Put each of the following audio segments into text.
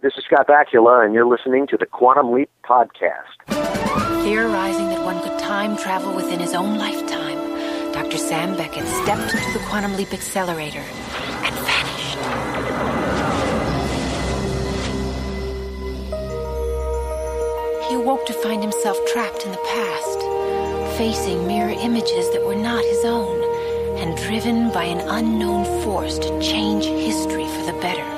This is Scott Bakula, and you're listening to the Quantum Leap Podcast. Theorizing that one could time travel within his own lifetime, Dr. Sam Beckett stepped into the Quantum Leap Accelerator and vanished. He awoke to find himself trapped in the past, facing mirror images that were not his own, and driven by an unknown force to change history for the better.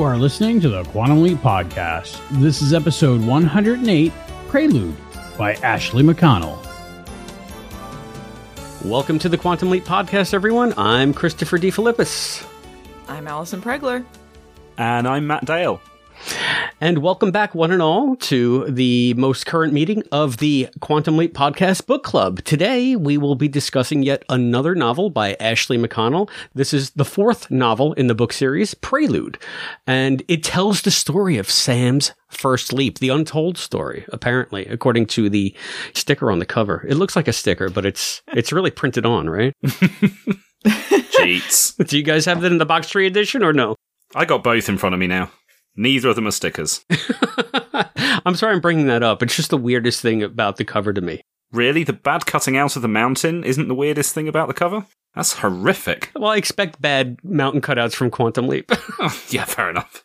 You are listening to the Quantum Leap Podcast. This is episode 108 Prelude by Ashley McConnell. Welcome to the Quantum Leap Podcast, everyone. I'm Christopher D. DeFilippis. I'm Allison Pregler. And I'm Matt Dale. And welcome back, one and all, to the most current meeting of the Quantum Leap Podcast Book Club. Today, we will be discussing yet another novel by Ashley McConnell. This is the fourth novel in the book series, Prelude. And it tells the story of Sam's first leap, the untold story, apparently, according to the sticker on the cover. It looks like a sticker, but it's it's really printed on, right? Cheats. Do you guys have that in the Boxtree edition or no? I got both in front of me now. Neither of them are stickers. I'm sorry I'm bringing that up. It's just the weirdest thing about the cover to me. Really? The bad cutting out of the mountain isn't the weirdest thing about the cover? That's horrific. Well, I expect bad mountain cutouts from Quantum Leap. Oh, yeah, fair enough.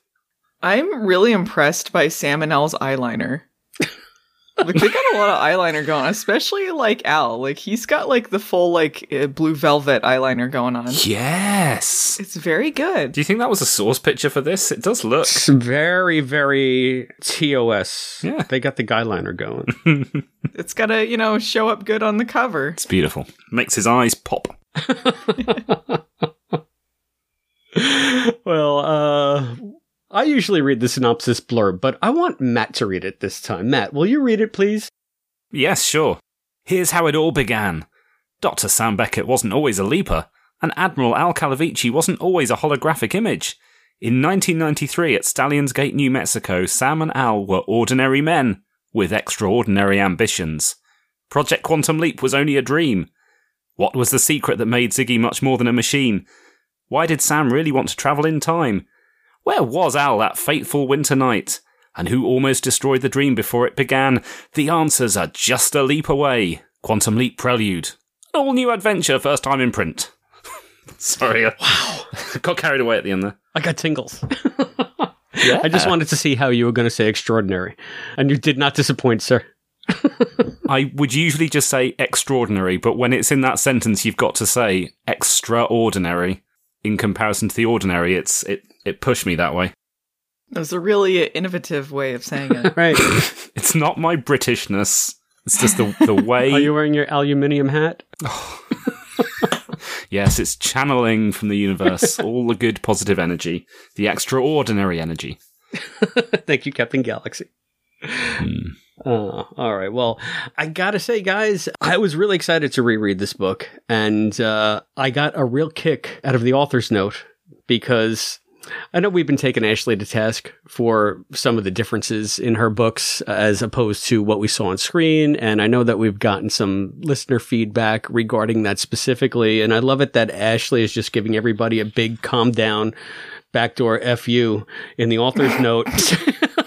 I'm really impressed by Sam and Al's eyeliner. Like they got a lot of eyeliner going, especially like Al. Like he's got like the full like uh, blue velvet eyeliner going on. Yes. It's very good. Do you think that was a source picture for this? It does look. it's very, very TOS. Yeah. They got the guyliner going. It's gotta you know show up good on the cover. It's beautiful. Makes his eyes pop. well, uh, I usually read the synopsis blurb, but I want Matt to read it this time. Matt, will you read it, please? Yes, sure. Here's how it all began. Dr. Sam Beckett wasn't always a leaper, and Admiral Al Calavicci wasn't always a holographic image. In 1993 at Stallions Gate, New Mexico, Sam and Al were ordinary men with extraordinary ambitions. Project Quantum Leap was only a dream. What was the secret that made Ziggy much more than a machine? Why did Sam really want to travel in time? Where was Al that fateful winter night? And who almost destroyed the dream before it began? The answers are just a leap away. Quantum Leap Prelude. An all new adventure, first time in print. Sorry. Wow. got carried away at the end there. I got tingles. I just wanted to see how you were going to say extraordinary. And you did not disappoint, sir. I would usually just say extraordinary, but when it's in that sentence, you've got to say extraordinary in comparison to the ordinary. It's it it pushed me that way. It was a really innovative way of saying it. Right. It's not my Britishness. It's just the the way. Are you wearing your aluminium hat? yes, it's channeling from the universe all the good positive energy, the extraordinary energy. Thank you, Captain Galaxy. Hmm. Uh, all right. Well, I gotta say, guys, I was really excited to reread this book, and uh, I got a real kick out of the author's note because I know we've been taking Ashley to task for some of the differences in her books as opposed to what we saw on screen. And I know that we've gotten some listener feedback regarding that specifically. And I love it that Ashley is just giving everybody a big calm down backdoor FU in the author's note.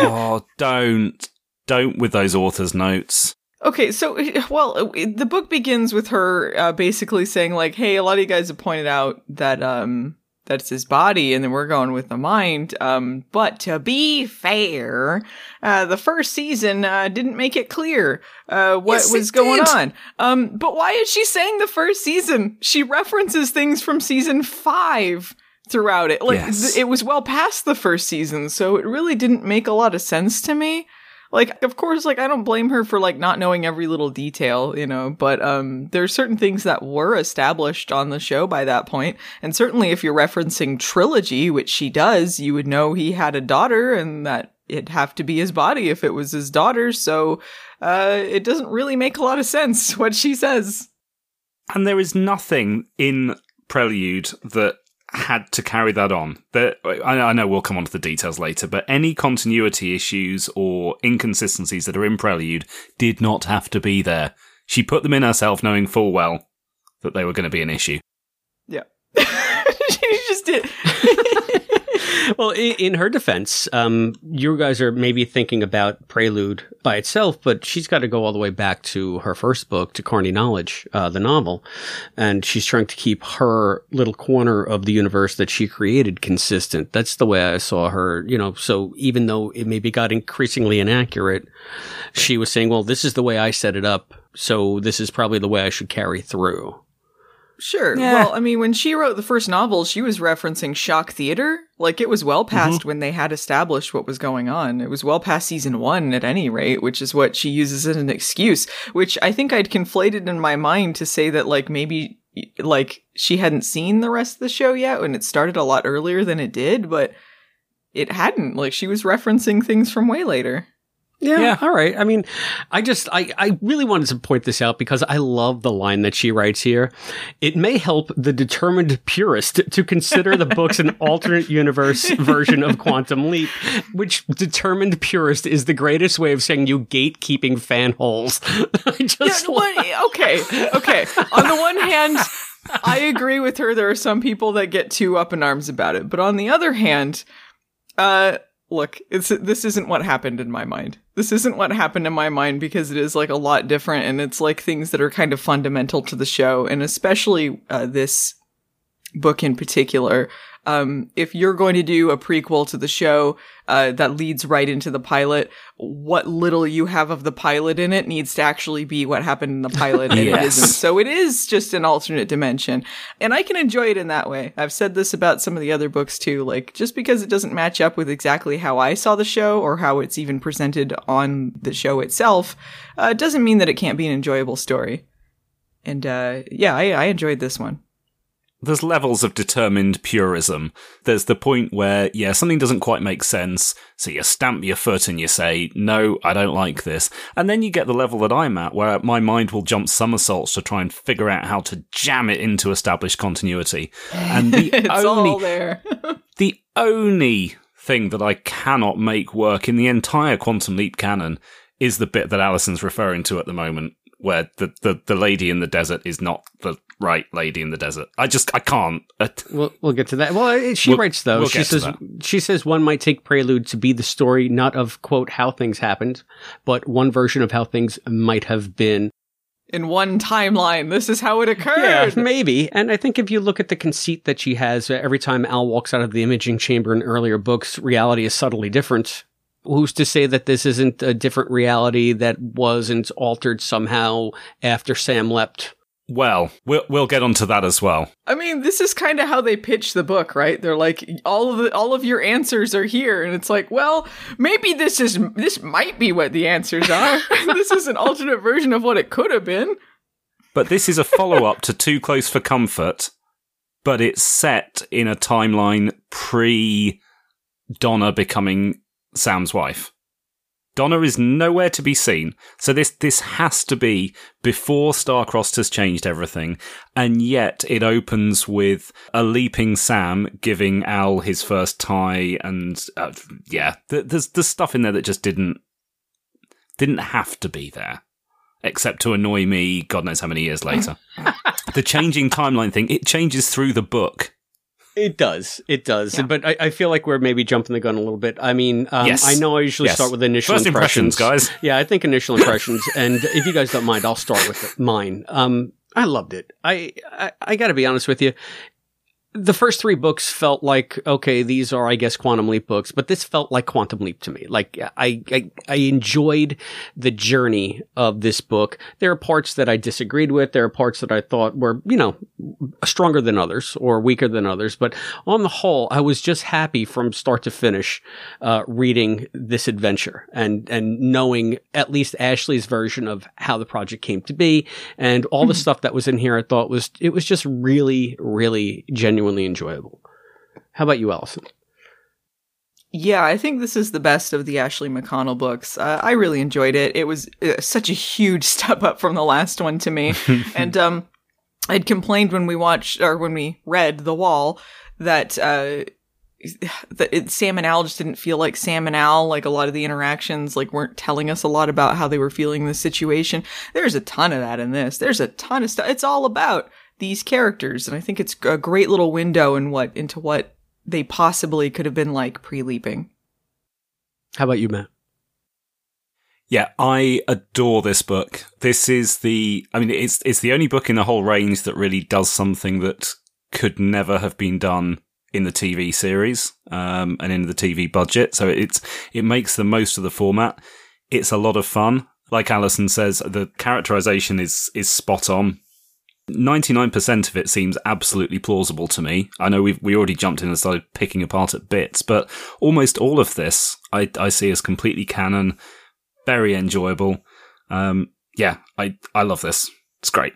oh, don't don't with those authors' notes. Okay, so well, the book begins with her uh, basically saying like, "Hey, a lot of you guys have pointed out that um that's his body, and then we're going with the mind. Um, but to be fair, uh, the first season uh, didn't make it clear uh, what Yes, was going did. on. Um, but why is she saying the first season? She references things from season five throughout it. Like Yes. th- it was well past the first season, so it really didn't make a lot of sense to me. like of course like i don't blame her for like not knowing every little detail you know but um there's certain things that were established on the show by that point and certainly if you're referencing trilogy which she does you would know he had a daughter and that it'd have to be his body if it was his daughter so uh it doesn't really make a lot of sense what she says And there is nothing in Prelude that had to carry that on. I know we'll come on to the details later, but any continuity issues or inconsistencies that are in Prelude did not have to be there. She put them in herself, knowing full well that they were going to be an issue. yeah she just did well, in, in her defense, um, you guys are maybe thinking about Prelude by itself, but she's got to go all the way back to her first book, to Carney Knowledge, uh, the novel, and she's trying to keep her little corner of the universe that she created consistent. That's the way I saw her. You know, so even though it maybe got increasingly inaccurate, she was saying, "Well, this is the way I set it up." So this is probably the way I should carry through. Sure. Yeah. Well, I mean, when she wrote the first novel, she was referencing shock theater. Like, it was well mm-hmm. past when they had established what was going on. It was well past season one, at any rate, which is what she uses as an excuse, which I think I'd conflated in my mind to say that, like, maybe, like, she hadn't seen the rest of the show yet and it started a lot earlier than it did, but it hadn't. Like, she was referencing things from way later. Yeah, Yeah. All right. I mean, I just, I, I really wanted to point this out because I love the line that she writes here. It may help the determined purist to consider the book's an alternate universe version of Quantum Leap, which determined purist is the greatest way of saying you gatekeeping fan holes. I just, Yeah, what- okay, okay. On the one hand, I agree with her. There are some people that get too up in arms about it, but on the other hand, uh, look, it's this isn't what happened in my mind. This isn't what happened in my mind because it is like a lot different, and it's like things that are kind of fundamental to the show, and especially uh, this book in particular. Um, if you're going to do a prequel to the show uh, that leads right into the pilot, what little you have of the pilot in it needs to actually be what happened in the pilot, and it isn't. So it is just an alternate dimension, and I can enjoy it in that way. I've said this about some of the other books too. Like just because it doesn't match up with exactly how I saw the show or how it's even presented on the show itself, uh, doesn't mean that it can't be an enjoyable story. And uh, yeah, I, I enjoyed this one. There's levels of determined purism. There's the point where, yeah, something doesn't quite make sense, so you stamp your foot and you say, no, I don't like this. And then you get the level that I'm at, where my mind will jump somersaults to try and figure out how to jam it into established continuity. And the it's only, there. the only thing that I cannot make work in the entire Quantum Leap canon is the bit that Alison's referring to at the moment, where the, the, the lady in the desert is not the right lady in the desert. I just, I can't. Uh, We'll, we'll get to that. Well, she We'll- writes though. we'll she get to says that. she says one might take Prelude to be the story not of quote how things happened, but one version of how things might have been. in one timeline. This is how it Yeah, occurred. maybe. And I think if you look at the conceit that she has, uh, every time Al walks out of the imaging chamber in earlier books, reality is subtly different. Who's to say that this isn't a different reality that wasn't altered somehow after Sam leapt? Well, we'll we'll get onto that as well. I mean, this is kind of how they pitch the book, right? They're like, all of the all of your answers are here, and it's like, well, maybe this is this might be what the answers are. this is an alternate version of what it could have been. But this is a follow up to Too Close for Comfort, but it's set in a timeline pre Donna becoming Sam's wife. Donna is nowhere to be seen, so this this has to be before Starcrossed has changed everything, and yet it opens with a leaping Sam giving Al his first tie, and uh, yeah, th- there's there's stuff in there that just didn't didn't have to be there except to annoy me god knows how many years later. The changing timeline thing it changes through the book It does. It does. But I, I feel like we're maybe jumping the gun a little bit. I mean, um, Yes. I know I usually Yes. start with initial First impressions. impressions, guys. Yeah, I think initial impressions. and if you guys don't mind, I'll start with mine. Um, I loved it. I, I, I got to be honest with you. The first three books felt like okay, these are I guess Quantum Leap books, but this felt like Quantum Leap to me. Like I, I I enjoyed the journey of this book. There are parts that I disagreed with. There are parts that I thought were you know stronger than others or weaker than others, but on the whole, I was just happy from start to finish uh, reading this adventure and and knowing at least Ashley's version of how the project came to be and all the stuff that was in here. I thought was it was just really, really genuinely enjoyable. How about you, Allison? Yeah, I think this is the best of the Ashley McConnell books. Uh, I really enjoyed it. It was uh, such a huge step up from the last one to me. and um, I'd complained when we watched or when we read The Wall that uh, that it, Sam and Al just didn't feel like Sam and Al. Like a lot of the interactions, like weren't telling us a lot about how they were feeling the situation. There's a ton of that in this. There's a ton of stuff. It's all about these characters, and I think it's a great little window in what into what they possibly could have been like pre-leaping. How about you, Matt? Yeah, I adore this book. This is the, I mean, it's it's the only book in the whole range that really does something that could never have been done in the TV series um, and in the TV budget. So it's it makes the most of the format. It's a lot of fun. Like Allison says, the characterization is is spot on. 99% of it seems absolutely plausible to me. I know we've, we already jumped in and started picking apart at bits, but almost all of this I, I see as completely canon, very enjoyable. Um, yeah, I, I love this. It's great.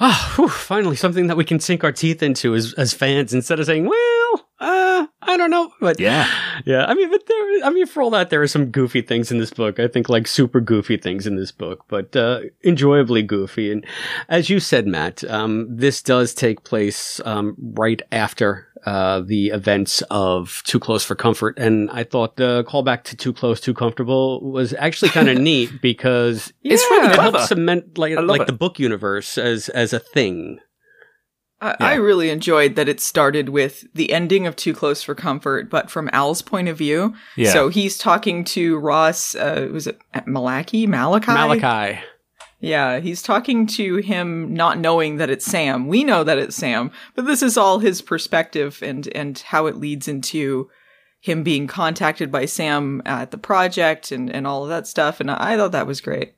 Ah, whew, finally something that we can sink our teeth into as, as fans instead of saying, well, uh, I don't know. But Yeah. Yeah, I mean, but there, I mean, for all that, there are some goofy things in this book. I think like super goofy things in this book, but uh, enjoyably goofy. And as you said, Matt, um, this does take place um, right after uh, the events of Too Close for Comfort, and I thought the callback to Too Close, Too Comfortable was actually kind of neat because It's really it helps cement like like it. the book universe as as a thing. I, I really enjoyed that it started with the ending of Too Close for Comfort, but from Al's point of view. Yeah. So he's talking to Ross, uh, was it Malaki? Malachi? Malachi. Yeah, he's talking to him not knowing that it's Sam. We know that it's Sam, but this is all his perspective and and how it leads into him being contacted by Sam at the project and and all of that stuff and I thought that was great.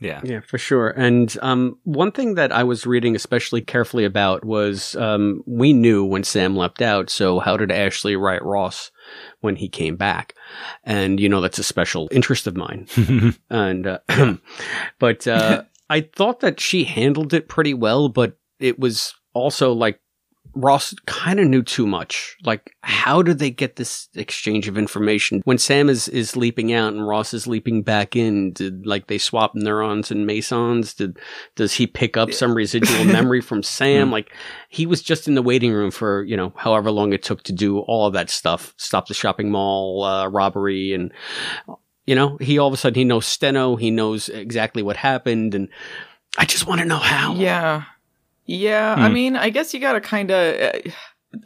Yeah. Yeah, for sure. And um, one thing that I was reading especially carefully about was um, we knew when Sam leapt out. So how did Ashley write Ross when he came back? And you know that's a special interest of mine. and uh, but uh, I thought that she handled it pretty well. But it was also like Ross kind of knew too much. Like, how did they get this exchange of information when Sam is is leaping out and Ross is leaping back in? Did like they swap neurons and mesons? Did does he pick up some residual memory from Sam? Like, he was just in the waiting room for you know however long it took to do all of that stuff, stop the shopping mall uh, robbery, and you know he all of a sudden he knows Steno, he knows exactly what happened, and I just want to know how. Yeah. Yeah, I Hmm. mean, I guess you got to kind of uh,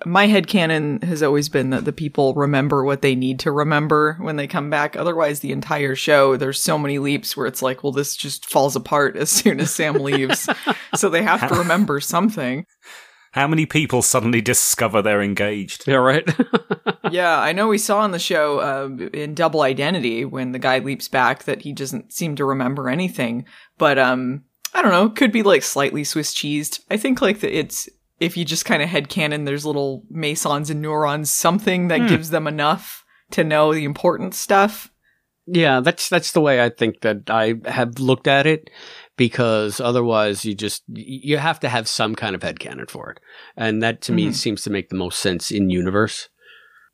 my headcanon has always been that the people remember what they need to remember when they come back. Otherwise, the entire show, there's so many leaps where it's like, well, this just falls apart as soon as Sam leaves. so they have to remember something. How many people suddenly discover they're engaged? Yeah, right. yeah, I know we saw on the show uh, in Double Identity when the guy leaps back that he doesn't seem to remember anything. But um, I don't know, could be like slightly Swiss cheesed. I think like that it's if you just kind of headcanon, there's little mesons and neurons, something that gives them enough to know the important stuff. Yeah, that's that's the way I think that I have looked at it because otherwise you just you have to have some kind of headcanon for it. And that to me Mhm. seems to make the most sense in universe.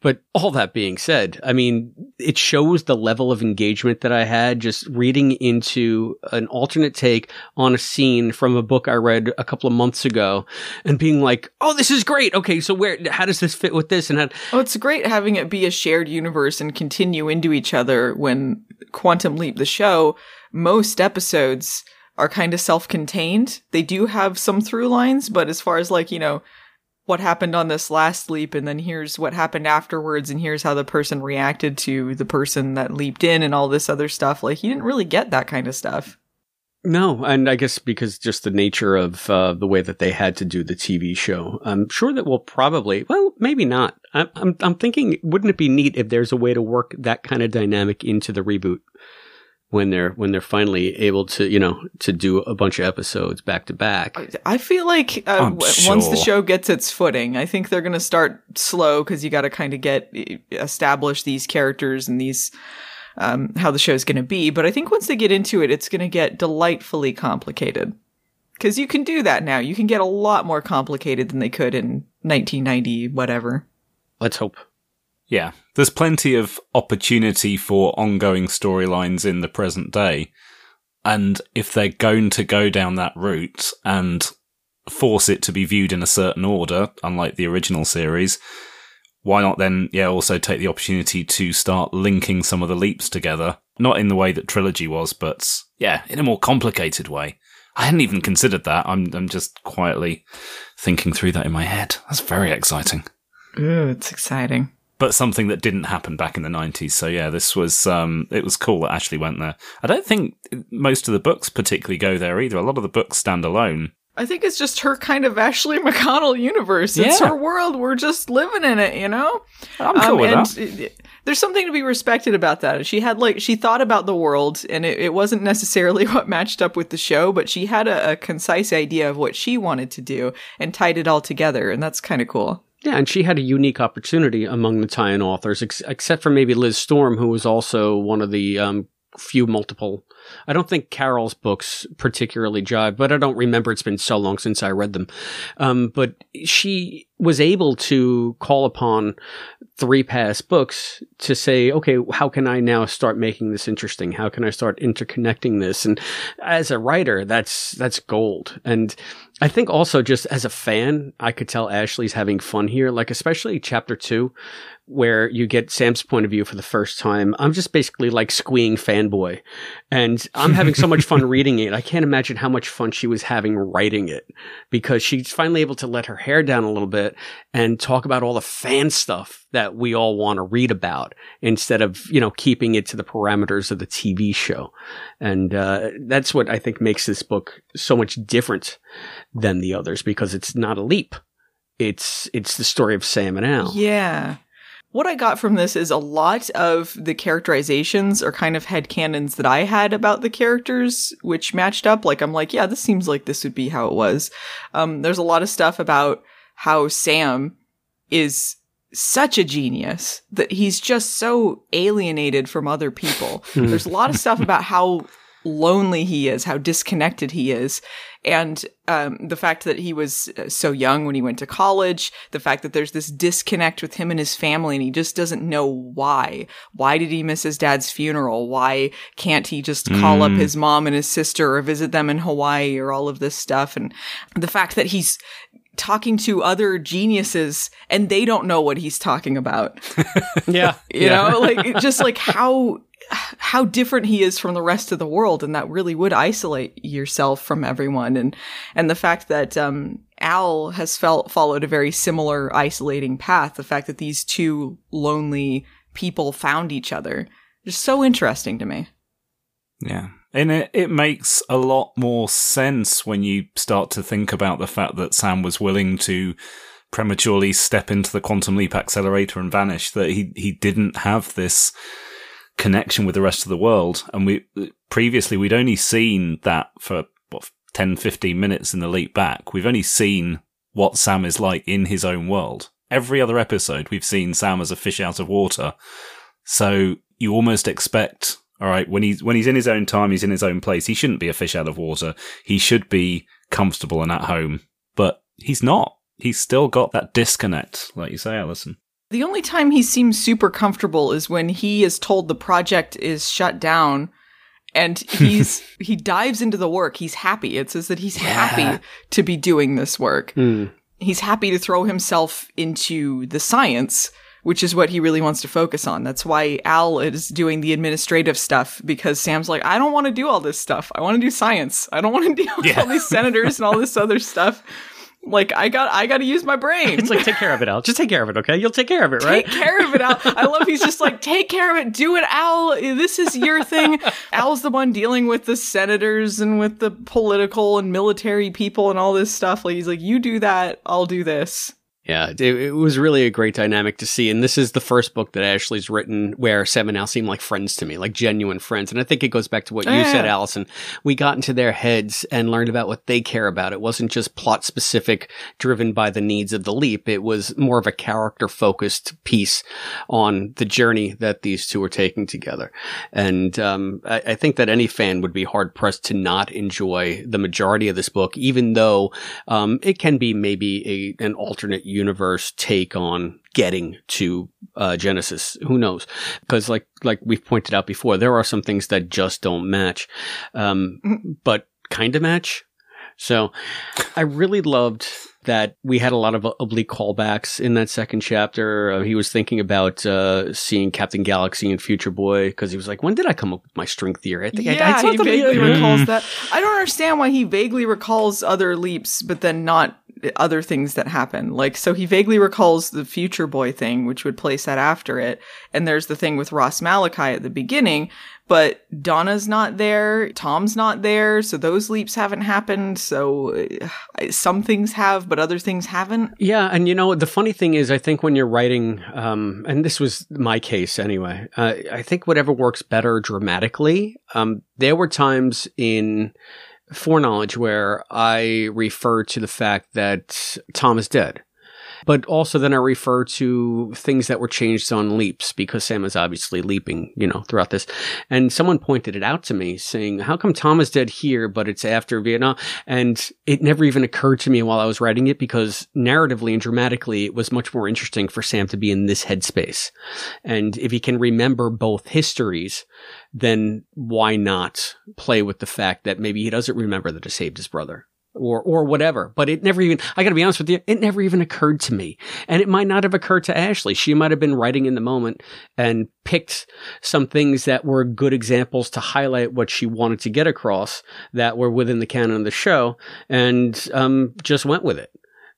But all that being said, I mean, it shows the level of engagement that I had just reading into an alternate take on a scene from a book I read a couple of months ago and being like, "Oh, this is great. Okay, so where how does this fit with this?" And how, Oh, it's great having it be a shared universe and continue into each other when Quantum Leap, the show, most episodes are kind of self contained. They do have some through lines, but as far as like, you know, what happened on this last leap and then here's what happened afterwards and here's how the person reacted to the person that leaped in and all this other stuff, like you didn't really get that kind of stuff. No, and I guess because just the nature of uh, the way that they had to do the TV show, I'm sure that we'll probably, well, maybe not. I'm, I'm, I'm thinking, wouldn't it be neat if there's a way to work that kind of dynamic into the reboot? When they're when they're finally able to you know to do a bunch of episodes back to back. I feel like uh, I'm once the show gets its footing, I think they're going to start slow because you got to kind of get establish these characters and these um, how the show's going to be. But I think once they get into it, it's going to get delightfully complicated because you can do that now. You can get a lot more complicated than they could in 1990, whatever. Let's hope. Yeah, there's plenty of opportunity for ongoing storylines in the present day. And if they're going to go down that route and force it to be viewed in a certain order, unlike the original series, why not then, yeah, also take the opportunity to start linking some of the leaps together? Not in the way that Trilogy was, but yeah, in a more complicated way. I hadn't even considered that. I'm, I'm just quietly thinking through that in my head. That's very exciting Ooh, it's exciting. But something that didn't happen back in the 90s. So yeah, this was um it was cool that Ashley went there. I don't think most of the books particularly go there either. A lot of the books stand alone. I think it's just her kind of Ashley McConnell universe. It's Yeah. her world. We're just living in it, you know? I'm cool with and that. it- there's something to be respected about that. She had like she thought about the world, and it, it wasn't necessarily what matched up with the show, but she had a, a concise idea of what she wanted to do and tied it all together, and that's kind of cool. Yeah, and she had a unique opportunity among the tie-in authors, ex- except for maybe Liz Storm, who was also one of the um, few multiple. I don't think Carol's books particularly jive, but I don't remember. It's been so long since I read them. Um, but she was able to call upon three past books to say, okay, how can I now start making this interesting? How can I start interconnecting this? And as a writer, that's, that's gold. And I think also just as a fan, I could tell Ashley's having fun here, like especially chapter two, where you get Sam's point of view for the first time. I'm just basically like squeeing fanboy and I'm having so much fun reading it. I can't imagine how much fun she was having writing it because she's finally able to let her hair down a little bit and talk about all the fan stuff that we all want to read about instead of, you know, keeping it to the parameters of the TV show. And, uh, that's what I think makes this book so much different than the others because it's not a leap. It's, it's the story of Sam and Al. Yeah. What I got from this is a lot of the characterizations are kind of headcanons that I had about the characters, which matched up. Like, I'm like, yeah, this seems like this would be how it was. Um, there's a lot of stuff about how Sam is such a genius that he's just so alienated from other people. There's a lot of stuff about how lonely he is, how disconnected he is, and um, the fact that he was uh, so young when he went to college, the fact that there's this disconnect with him and his family, and he just doesn't know why. Why did he miss his dad's funeral? Why can't he just call up his mom and his sister or visit them in Hawaii or all of this stuff? And the fact that he's talking to other geniuses and they don't know what he's talking about. Yeah. You know, like just like how how different he is from the rest of the world and that really would isolate yourself from everyone and and the fact that um Al has felt followed a very similar isolating path the fact that these two lonely people found each other just so interesting to me Yeah. And it, it makes a lot more sense when you start to think about the fact that Sam was willing to prematurely step into the quantum leap accelerator and vanish, that he, he didn't have this connection with the rest of the world. And we, previously, we'd only seen that for what, 10, 15 minutes in the leap back. We've only seen what Sam is like in his own world. Every other episode, we've seen Sam as a fish out of water. So you almost expect, all right, when he's when he's in his own time, he's in his own place. He shouldn't be a fish out of water. He should be comfortable and at home. But he's not. He's still got that disconnect, like you say, Alison. The only time he seems super comfortable is when he is told the project is shut down and he's he dives into the work. He's happy. It says that he's happy to be doing this work. Mm. He's happy to throw himself into the science, which is what he really wants to focus on. That's why Al is doing the administrative stuff because Sam's like, I don't want to do all this stuff. I want to do science. I don't want to deal with Yeah. all these senators and all this other stuff. Like I got I got to use my brain. It's like, take care of it, Al. Just take care of it, okay? You'll take care of it, right? Take care of it, Al. I love he's just like, take care of it, do it, Al. This is your thing. Al's the one dealing with the senators and with the political and military people and all this stuff. Like he's like, you do that, I'll do this. Yeah, it, it, was really a great dynamic to see. And this is the first book that Ashley's written where Sam and Al seem like friends to me, like genuine friends. And I think it goes back to what you yeah. said, Allison. We got into their heads and learned about what they care about. It wasn't just plot specific, driven by the needs of the leap. It was more of a character focused piece on the journey that these two are taking together. And um, I, I think that any fan would be hard pressed to not enjoy the majority of this book, even though um, it can be maybe a, an alternate universe universe take on getting to uh, Genesis. Who knows? Because like like we've pointed out before, there are some things that just don't match, um, mm-hmm. but kind of match. So I really loved that we had a lot of oblique callbacks in that second chapter. Uh, he was thinking about uh, seeing Captain Galaxy and Future Boy because he was like, "When did I come up with my string theory?" I think yeah, I, I he vaguely recalls that. I don't understand why he vaguely recalls other leaps, but then not other things that happen. Like, so he vaguely recalls the Future Boy thing, which would place that after it. And there's the thing with Ross Malachi at the beginning, but Donna's not there, Tom's not there, so those leaps haven't happened. So uh, some things have, but other things haven't. Yeah, and you know the funny thing is, I think when you're writing, um, and this was my case anyway, uh, I think whatever works better dramatically. Um, there were times in foreknowledge where I refer to the fact that Tom is dead. But also then I refer to things that were changed on leaps because Sam is obviously leaping, you know, throughout this. And someone pointed it out to me saying, how come Tom is dead here, but it's after Vietnam? And it never even occurred to me while I was writing it because narratively and dramatically, it was much more interesting for Sam to be in this headspace. And if he can remember both histories, then why not play with the fact that maybe he doesn't remember that he saved his brother? Or, or whatever. But it never even, I gotta be honest with you, it never even occurred to me. And it might not have occurred to Ashley. She might have been writing in the moment and picked some things that were good examples to highlight what she wanted to get across that were within the canon of the show and, um, just went with it.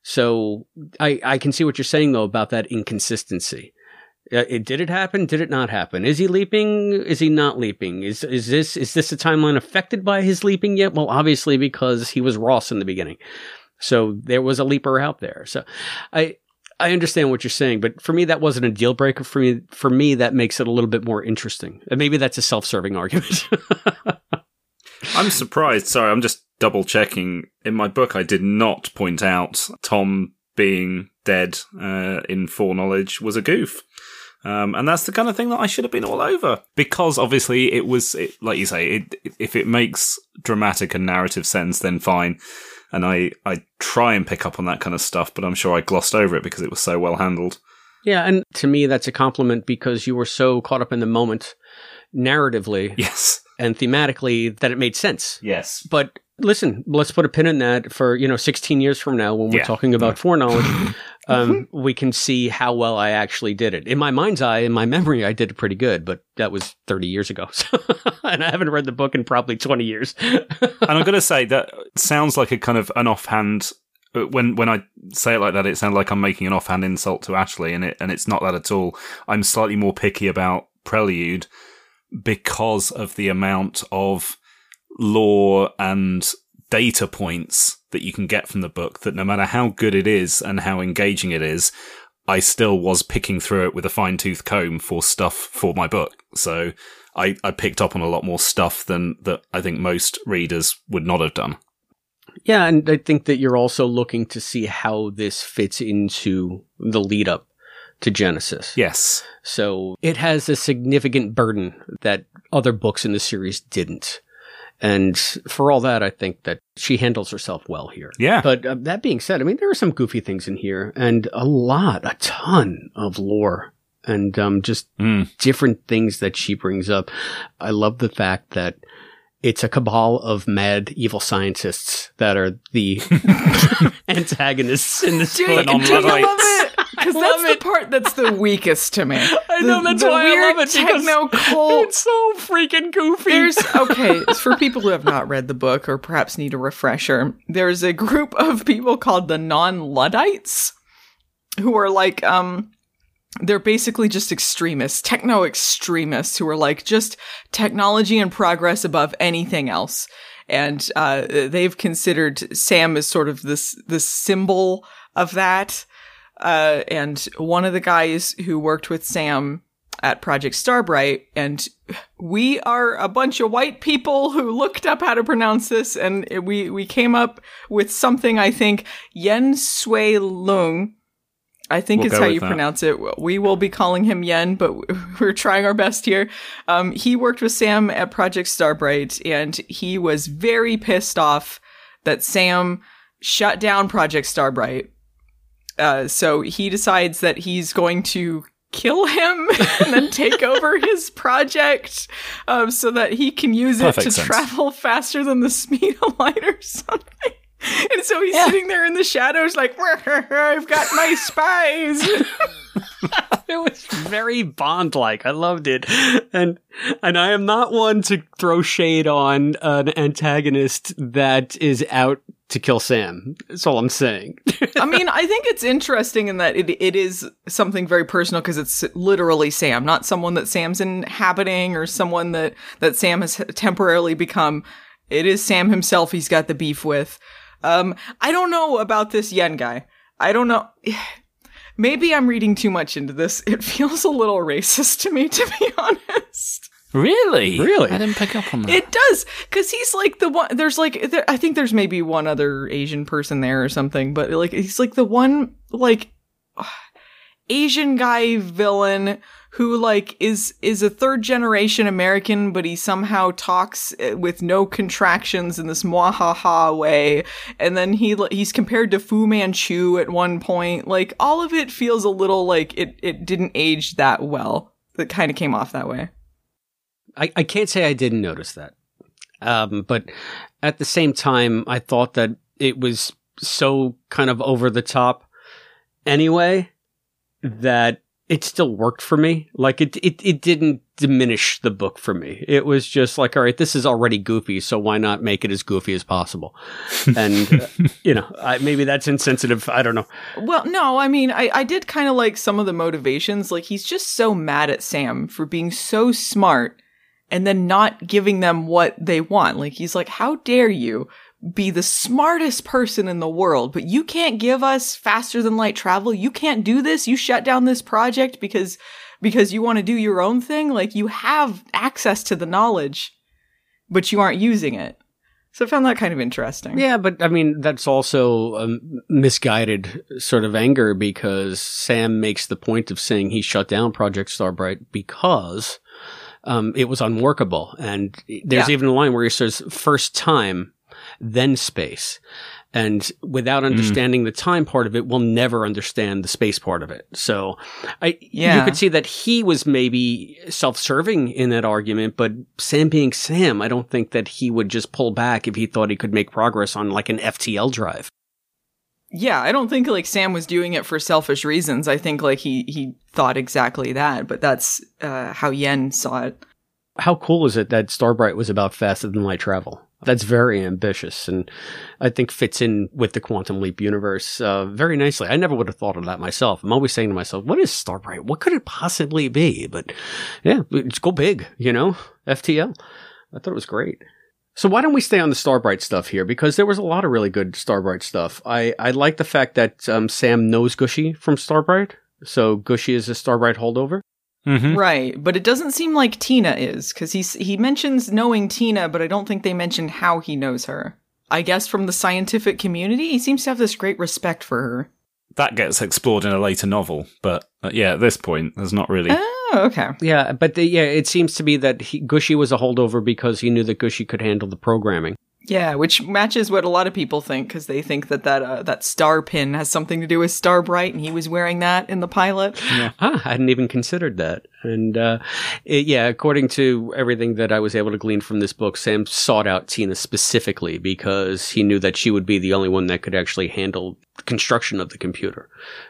So I, I can see what you're saying though about that inconsistency. Uh, it, did it happen? Did it not happen? Is he leaping? Is he not leaping? Is is this is this a timeline affected by his leaping yet? Well, obviously because he was Ross in the beginning, so there was a leaper out there. So, I I understand what you're saying, but for me that wasn't a deal breaker. For me, for me that makes it a little bit more interesting. And maybe that's a self-serving argument. I'm surprised. Sorry, I'm just double checking. In my book, I did not point out Tom being dead uh, in foreknowledge was a goof. Um, and that's the kind of thing that I should have been all over because obviously it was, it, like you say, it, if it makes dramatic and narrative sense, then fine. And I, I try and pick up on that kind of stuff, but I'm sure I glossed over it because it was so well handled. Yeah. And to me, that's a compliment because you were so caught up in the moment narratively. Yes. And thematically that it made sense. Yes. But listen, let's put a pin in that for, you know, 16 years from now when we're yeah. talking about foreknowledge. um, mm-hmm. we can see how well I actually did it. In my mind's eye, in my memory, I did it pretty good, but that was 30 years ago. and I haven't read the book in probably 20 years. and I'm going to say that sounds like a kind of an offhand uh, when when I say it like that, it sounds like I'm making an offhand insult to Ashley, and it and it's not that at all. I'm slightly more picky about Prelude because of the amount of lore and data points that you can get from the book that no matter how good it is and how engaging it is, I still was picking through it with a fine tooth comb for stuff for my book. So I, I picked up on a lot more stuff than that I think most readers would not have done. Yeah, and I think that you're also looking to see how this fits into the lead up to Genesis. Yes. So it has a significant burden that other books in the series didn't. And for all that, I think that she handles herself well here. Yeah. But uh, that being said, I mean, there are some goofy things in here and a lot, a ton of lore and um, just mm. different things that she brings up. I love the fact that it's a cabal of mad evil scientists that are the antagonists in this do, book. Do you love it? Because that's it. the part that's the weakest to me. I know that's the why weird I love it. Techno cult. It's so freaking goofy. There's okay for people who have not read the book or perhaps need a refresher. There's a group of people called the non-Luddites who are like um they're basically just extremists, techno extremists who are like just technology and progress above anything else. And uh, they've considered Sam as sort of this this symbol of that. Uh, and one of the guys who worked with Sam at Project Starbright, and we are a bunch of white people who looked up how to pronounce this, and we we came up with something I think Yen Sui Lung. I think We'll is how you that. pronounce it. We will be calling him Yen, but we're trying our best here. Um, he worked with Sam at Project Starbright, and he was very pissed off that Sam shut down Project Starbright. Uh, so he decides that he's going to kill him and then take over his project um, so that he can use it to sense. travel faster than the speed of light or something. And so he's sitting there in the shadows, like, I've got my spies. it was very Bond like. I loved it, and and I am not one to throw shade on an antagonist that is out to kill Sam. That's all I'm saying. I mean, I think it's interesting in that it, it is something very personal because it's literally Sam, not someone that Sam's inhabiting or someone that, that Sam has temporarily become. It is Sam himself he's got the beef with. Um, I don't know about this Yen guy. I don't know. Maybe I'm reading too much into this. It feels a little racist to me, to be honest. Really? Really? I didn't pick up on that. It does, because he's like the one. There's like, there, I think there's maybe one other Asian person there or something, but like he's like the one like Asian guy villain who like is is a third generation American, but he somehow talks uh, with no contractions in this mwahaha way, and then he he's compared to Fu Manchu at one point. Like all of it feels a little like it it didn't age that well. It kind of came off that way. I, I can't say I didn't notice that. Um, but at the same time, I thought that it was so kind of over the top anyway that it still worked for me. Like it, it, it didn't diminish the book for me. It was just like, all right, this is already goofy, so why not make it as goofy as possible? And, uh, you know, I, maybe that's insensitive. I don't know. Well, no, I mean, I, I did kind of like some of the motivations. Like, he's just so mad at Sam for being so smart and then not giving them what they want. Like, he's like, how dare you be the smartest person in the world, but you can't give us faster than light travel? You can't do this? You shut down this project because, because you want to do your own thing? Like, you have access to the knowledge, but you aren't using it. So I found that kind of interesting. Yeah, but I mean, that's also a misguided sort of anger because Sam makes the point of saying he shut down Project Starbright because um, it was unworkable. And there's Yeah. even a line where he says, first time, then space. And without understanding the time part of it, we'll never understand the space part of it. So I, you could see that he was maybe self-serving in that argument, but Sam being Sam, I don't think that he would just pull back if he thought he could make progress on like an FTL drive. Yeah, I don't think like Sam was doing it for selfish reasons. I think like he he thought exactly that, but that's uh, how Yen saw it. How cool is it that Starbright was about faster than light travel? That's very ambitious and I think fits in with the Quantum Leap universe uh, very nicely. I never would have thought of that myself. I'm always saying to myself, what is Starbright? What could it possibly be? But yeah, it's go big, you know? FTL. I thought it was great. So why don't we stay on the Starbright stuff here? Because there was a lot of really good Starbright stuff. I, I like the fact that um, Sam knows Gooshie from Starbright. So Gooshie is a Starbright holdover. Hmm Right, but it doesn't seem like Tina is because he he mentions knowing Tina, but I don't think they mention how he knows her. I guess from the scientific community, he seems to have this great respect for her. That gets explored in a later novel, but uh, yeah, at this point, there's not really. Oh, okay. Yeah, but the, yeah, it seems to be that he, Gooshie was a holdover because he knew that Gooshie could handle the programming. Yeah, which matches what a lot of people think because they think that that uh, that star pin has something to do with Starbright, and he was wearing that in the pilot. Ah, I hadn't even considered that. And uh, it, yeah, according to everything that I was able to glean from this book, Sam sought out Tina specifically because he knew that she would be the only one that could actually handle the construction of the computer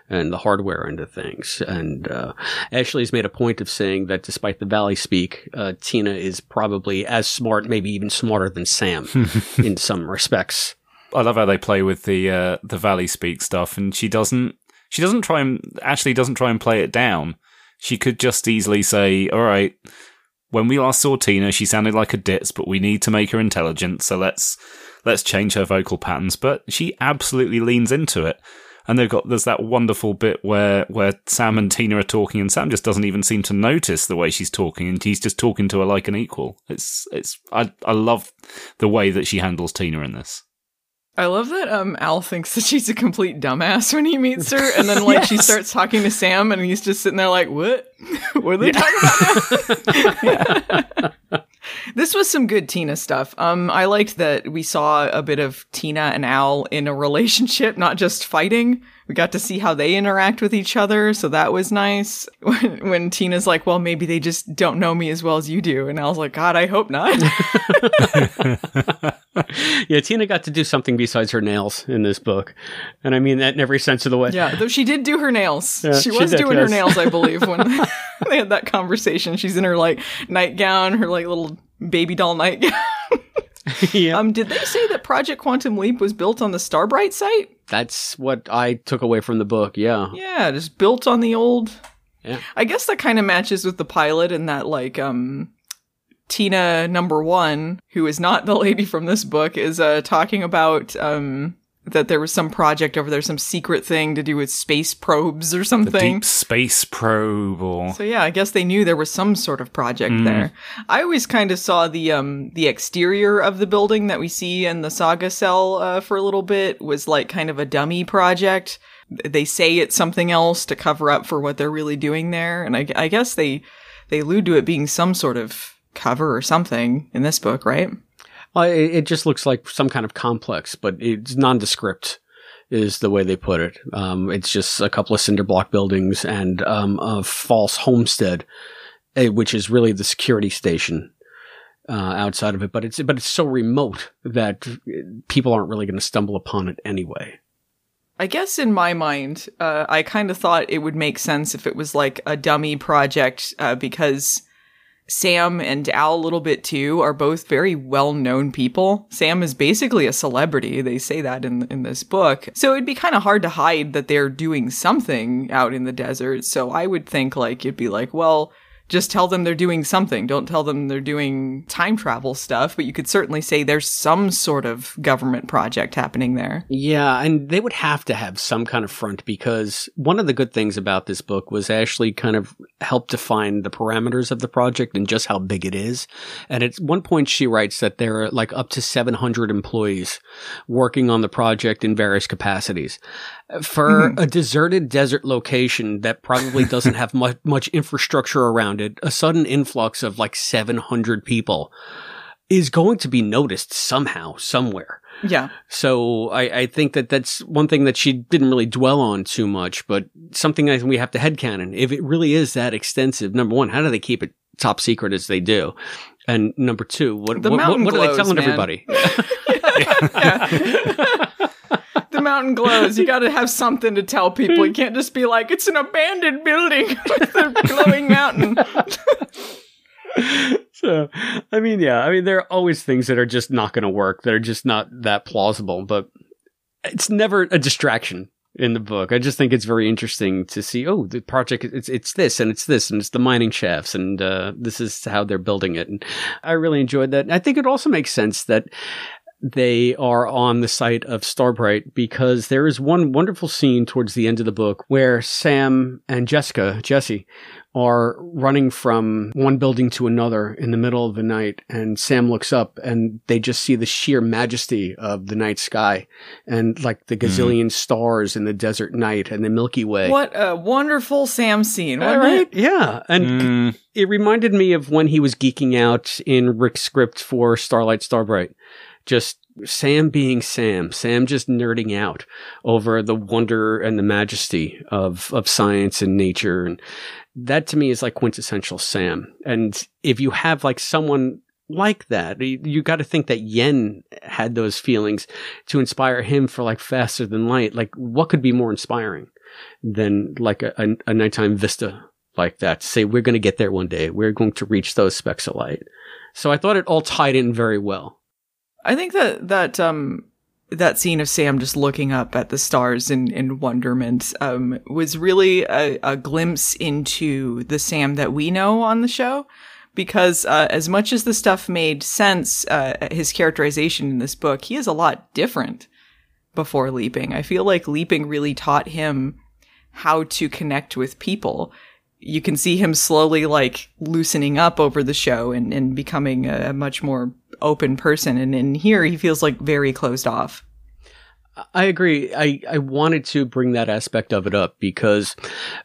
and the hardware end of things. And uh, Ashley's made a point of saying that despite the Valley speak, uh, Tina is probably as smart, maybe even smarter than Sam in some respects. I love how they play with the uh, the Valley Speak stuff, and she doesn't she doesn't try and actually doesn't try and play it down. She could just easily say, "All right, when we last saw Tina, she sounded like a ditz, but we need to make her intelligent, so let's let's change her vocal patterns." But she absolutely leans into it. and they've got there's that wonderful bit where where Sam and Tina are talking, and Sam just doesn't even seem to notice the way she's talking, and he's just talking to her like an equal. It's it's I I love the way that she handles Tina in this. I love that um Al thinks that she's a complete dumbass when he meets her, and then like she starts talking to Sam, and he's just sitting there like, "What? what are they talking about?" This was some good Tina stuff. Um, I liked that we saw a bit of Tina and Al in a relationship, not just fighting. We got to see how they interact with each other, so that was nice. When, when Tina's like, "Well, maybe they just don't know me as well as you do," and I was like, "God, I hope not." yeah, Tina got to do something besides her nails in this book, and I mean that in every sense of the way. Yeah, though she did do her nails. Yeah, she she was did, doing her nails, I believe, when they had that conversation. She's in her like nightgown, her like little baby doll nightgown. Um, did they say that Project Quantum Leap was built on the Starbright site? That's what I took away from the book. Yeah. Yeah, just built on the old. Yeah. I guess that kind of matches with the pilot and that like um Tina number one, who is not the lady from this book, is uh talking about um that there was some project over there, some secret thing to do with space probes or The something. deep space probe, or So yeah, I guess they knew there was some sort of project Mm. there. I always kind of saw the um the exterior of the building that we see in the saga sell uh, for a little bit was like kind of a dummy project. They say it's something else to cover up for what they're really doing there, and I, I guess they they allude to it being some sort of cover or something in this book, right? Well, it, it just looks like some kind of complex, but it's nondescript, is the way they put it. Um, it's just a couple of cinder block buildings and um, a false homestead, eh, which is really the security station uh, outside of it. But it's but it's so remote that eh, people aren't really going to stumble upon it anyway. I guess in my mind, uh, I kind of thought it would make sense if it was like a dummy project uh, because Sam and Al, a little bit too, are both very well known people. Sam is basically a celebrity. They say that in, in this book. So it'd be kind of hard to hide that they're doing something out in the desert. So I would think like, it'd be like, well, just tell them they're doing something. Don't tell them they're doing time travel stuff, but you could certainly say there's some sort of government project happening there. Yeah, and they would have to have some kind of front because one of the good things about this book was Ashley kind of helped define the parameters of the project and just how big it is. And at one point, she writes that there are like up to 700 employees working on the project in various capacities. For hmm. a deserted desert location that probably doesn't have much, much infrastructure around it, a sudden influx of like 700 people is going to be noticed somehow, somewhere. Yeah. So I, I think that that's one thing that she didn't really dwell on too much, but something I think we have to headcanon. If it really is that extensive, number one, how do they keep it top secret as they do? And number two, what The what, what, mountain what are they telling man. everybody? the mountain glows. You got to have something to tell people. You can't just be like, it's an abandoned building with a glowing mountain. so, I mean, yeah, I mean, there are always things that are just not going to work, that are just not that plausible, but it's never a distraction in the book. I just think it's very interesting to see, oh, the project, it's, it's this and it's this and it's the mining shafts and, uh, this is how they're building it. And I really enjoyed that. I think it also makes sense that they are on the site of Starbright because there is one wonderful scene towards the end of the book where Sam and Jessica, Jesse, are running from one building to another in the middle of the night and Sam looks up and they just see the sheer majesty of the night sky and like the gazillion stars in the desert night and the Milky Way. what a wonderful Sam scene, All right. it? Yeah. And Mm, it reminded me of when he was geeking out in Rick's script for Starlight Starbright. Just Sam being Sam, Sam just nerding out over the wonder and the majesty of, of science and nature. And that to me is like quintessential Sam. And if you have like someone like that, you, you got to think that Yen had those feelings to inspire him for like faster than light. Like what could be more inspiring than like a, a, a nighttime vista like that to say we're going to get there one day. We're going to reach those specks of light. So I thought it all tied in very well. I think that that um that scene of Sam just looking up at the stars in, in wonderment um, was really a, a glimpse into the Sam that we know on the show. Because uh, as much as the stuff made sense, uh, his characterization in this book, he is a lot different before leaping. I feel like leaping really taught him how to connect with people. You can see him slowly like loosening up over the show and, and becoming a, a much more open person. And in here, he feels like very closed off. I agree. I, I wanted to bring that aspect of it up because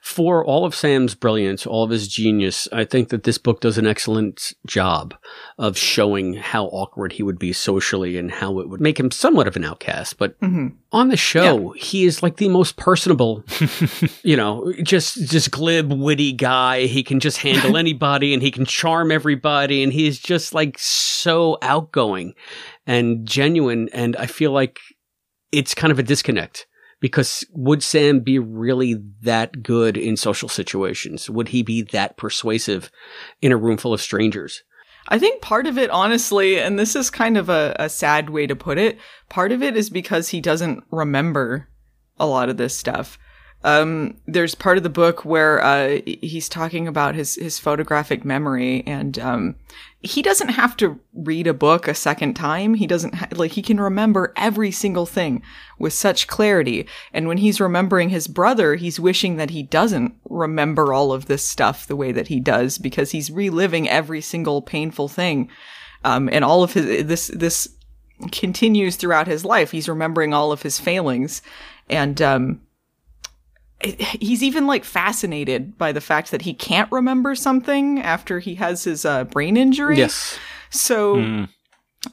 for all of Sam's brilliance, all of his genius, I think that this book does an excellent job of showing how awkward he would be socially and how it would make him somewhat of an outcast. But Mm-hmm. on the show, he is like the most personable, you know, just just glib, witty guy. He can just handle anybody and he can charm everybody and he is just like so outgoing and genuine and I feel like it's kind of a disconnect because would Sam be really that good in social situations? Would he be that persuasive in a room full of strangers? I think part of it, honestly, and this is kind of a, a sad way to put it, part of it is because he doesn't remember a lot of this stuff. Um, there's part of the book where uh, he's talking about his his photographic memory, and um, he doesn't have to read a book a second time. He doesn't ha- like he can remember every single thing with such clarity. And when he's remembering his brother, he's wishing that he doesn't remember all of this stuff the way that he does because he's reliving every single painful thing. Um, and all of his this this continues throughout his life. He's remembering all of his failings, and um, he's even like fascinated by the fact that he can't remember something after he has his uh, brain injury. Yes. So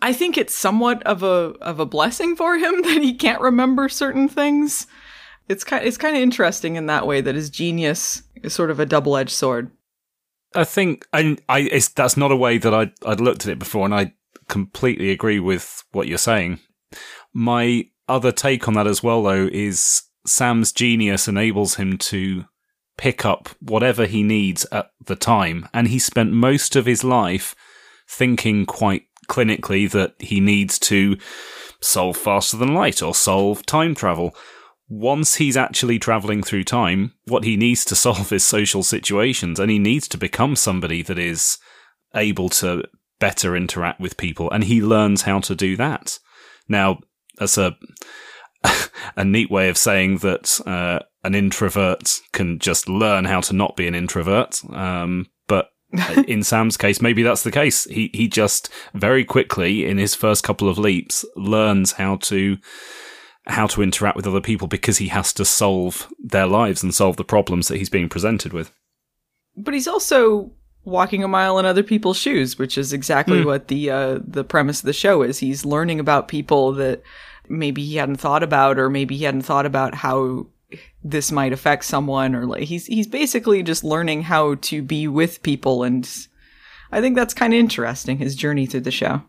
I think it's somewhat of a of a blessing for him that he can't remember certain things. It's kind it's kind of interesting in that way that his genius is sort of a double edged sword. I think, and I, it's, that's not a way that I'd, I'd looked at it before, and I completely agree with what you're saying. My other take on that as well, though, is Sam's genius enables him to pick up whatever he needs at the time, and he spent most of his life thinking quite clinically that he needs to solve faster than light or solve time travel. Once he's actually traveling through time, what he needs to solve is social situations, and he needs to become somebody that is able to better interact with people, and he learns how to do that. Now, as a a neat way of saying that uh, an introvert can just learn how to not be an introvert. Um, but in Sam's case, maybe that's the case. He he just very quickly in his first couple of leaps learns how to how to interact with other people because he has to solve their lives and solve the problems that he's being presented with. But he's also walking a mile in other people's shoes, which is exactly what the uh, the premise of the show is. He's learning about people that maybe he hadn't thought about, or maybe he hadn't thought about how this might affect someone, or like he's he's basically just learning how to be with people, and I think that's kind of interesting. His journey through the show.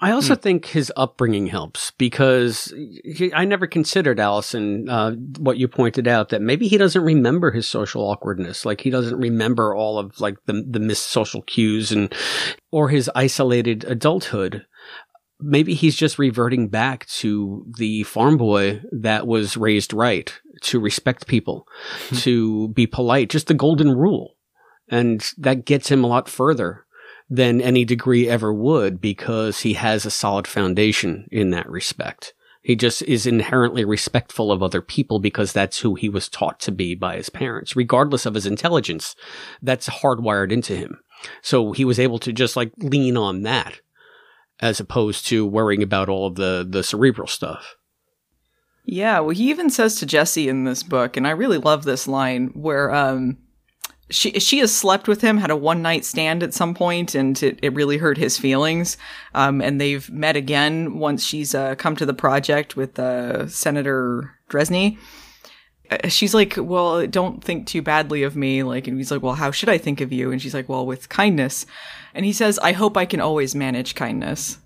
I also think his upbringing helps because he, I never considered Allison uh, what you pointed out that maybe he doesn't remember his social awkwardness, like he doesn't remember all of like the the missed social cues and or his isolated adulthood. Maybe he's just reverting back to the farm boy that was raised right, to respect people, hmm. to be polite, just the golden rule. And that gets him a lot further than any degree ever would because he has a solid foundation in that respect. He just is inherently respectful of other people because that's who he was taught to be by his parents, regardless of his intelligence. That's hardwired into him. So he was able to just like lean on that as opposed to worrying about all of the, the cerebral stuff. Yeah, well, he even says to Jesse in this book, and I really love this line where um, she she has slept with him, had a one night stand at some point, and it, it really hurt his feelings. Um, and they've met again once she's uh, come to the project with uh, Senator Dresney. Uh, She's like, well, don't think too badly of me. Like, and he's like, well, how should I think of you? And she's like, well, with kindness. And he says, I hope I can always manage kindness.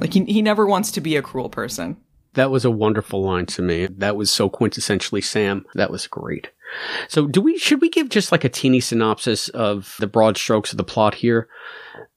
Like, he, he never wants to be a cruel person. That was a wonderful line to me. That was so quintessentially Sam. That was great. So do we, should we give just like a teeny synopsis of the broad strokes of the plot here?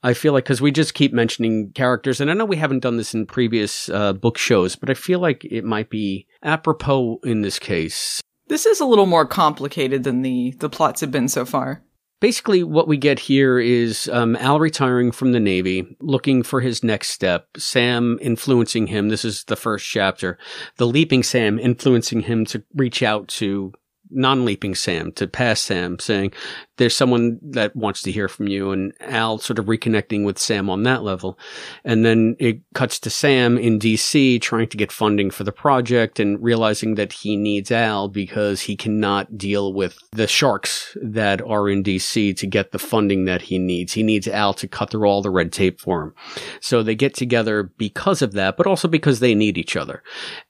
I feel like, cause we just keep mentioning characters and I know we haven't done this in previous uh, book shows, but I feel like it might be apropos in this case. This is a little more complicated than the the plots have been so far. basically what we get here is um, Al retiring from the Navy, looking for his next step. Sam influencing him. This is the first chapter. The leaping Sam influencing him to reach out to non-leaping Sam to pass Sam saying there's someone that wants to hear from you and Al sort of reconnecting with Sam on that level. And then it cuts to Sam in DC trying to get funding for the project and realizing that he needs Al because he cannot deal with the sharks that are in DC to get the funding that he needs. He needs Al to cut through all the red tape for him. So they get together because of that, but also because they need each other.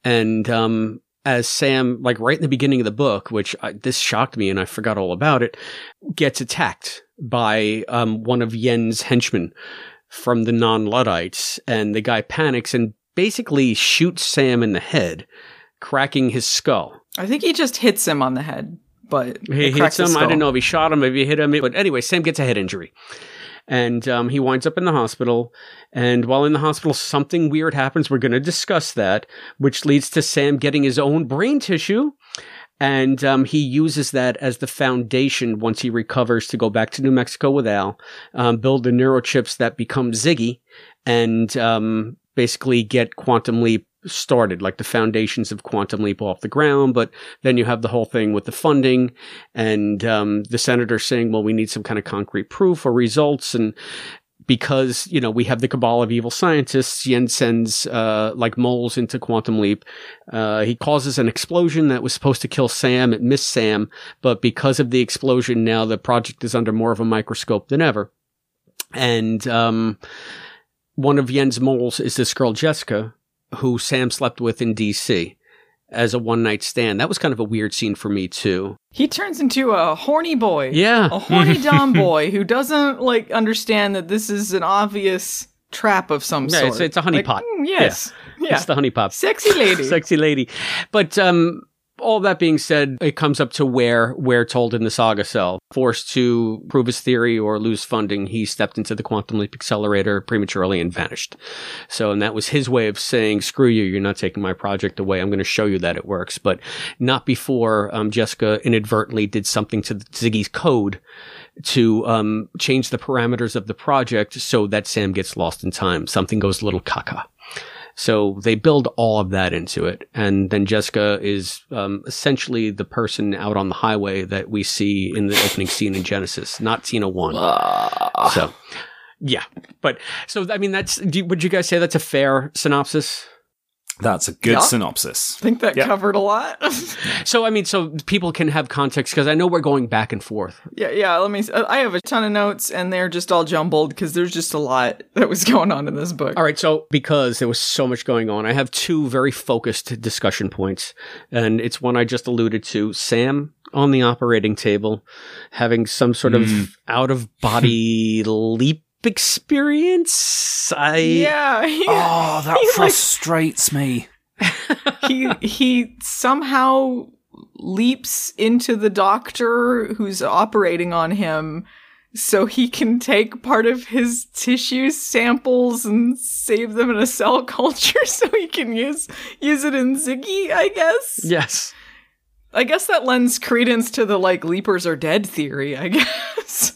And, um, as Sam, like right in the beginning of the book, which I, this shocked me and I forgot all about it, gets attacked by um, one of Yen's henchmen from the non Luddites. And the guy panics and basically shoots Sam in the head, cracking his skull. I think he just hits him on the head, but He hits him. I don't know if he shot him, if he hit him. But anyway, Sam gets a head injury. And um, he winds up in the hospital. And while in the hospital, something weird happens. We're going to discuss that, which leads to Sam getting his own brain tissue. And um, he uses that as the foundation once he recovers to go back to New Mexico with Al, um, build the neurochips that become Ziggy, and um, basically get Quantum Leap started, like the foundations of Quantum Leap off the ground. But then you have the whole thing with the funding and um, the senator saying, well, we need some kind of concrete proof or results. And because, you know, we have the cabal of evil scientists, Yen sends uh, like moles into Quantum Leap. Uh, he causes an explosion that was supposed to kill Sam. It missed Sam. But because of the explosion, now the project is under more of a microscope than ever. And um, one of Yen's moles is this girl, Jessica, who Sam slept with in DC as a one night stand. That was kind of a weird scene for me too. He turns into a horny boy. Yeah. A horny dumb boy who doesn't like understand that this is an obvious trap of some Yeah, sort. it's- it's a honeypot. Like, mm, yes. Yeah. It's the honeypot. Sexy lady. Sexy lady. But um all that being said, it comes up to where we're told in the saga sell. Forced to prove his theory or lose funding, he stepped into the quantum leap accelerator prematurely and vanished. So, and that was his way of saying, screw you, you're not taking my project away. I'm going to show you that it works. But not before um, Jessica inadvertently did something to Ziggy's code to um, change the parameters of the project so that Sam gets lost in time. Something goes a little caca. So they build all of that into it. And then Jessica is um, essentially the person out on the highway that we see in the opening scene in Genesis, not Tina 1. So, yeah. But, so, I mean, that's, do, would you guys say that's a fair synopsis? That's a good Yeah. synopsis. I think that Yeah. covered a lot. So, I mean, so people can have context because I know we're going back and forth. yeah, yeah. Let me. I have a ton of notes, and they're just all jumbled because there's just a lot that was going on in this book. All right, so because there was so much going on, I have two very focused discussion points, and it's one I just alluded to: Sam on the operating table having some sort of hmm. out of body leap experience. I Yeah. He, Oh, that He, like- frustrates me. he he somehow leaps into the doctor who's operating on him so he can take part of his tissue samples and save them in a cell culture so he can use use it in Ziggy, I guess. yes. I guess that lends credence to the like leapers are dead theory, I guess.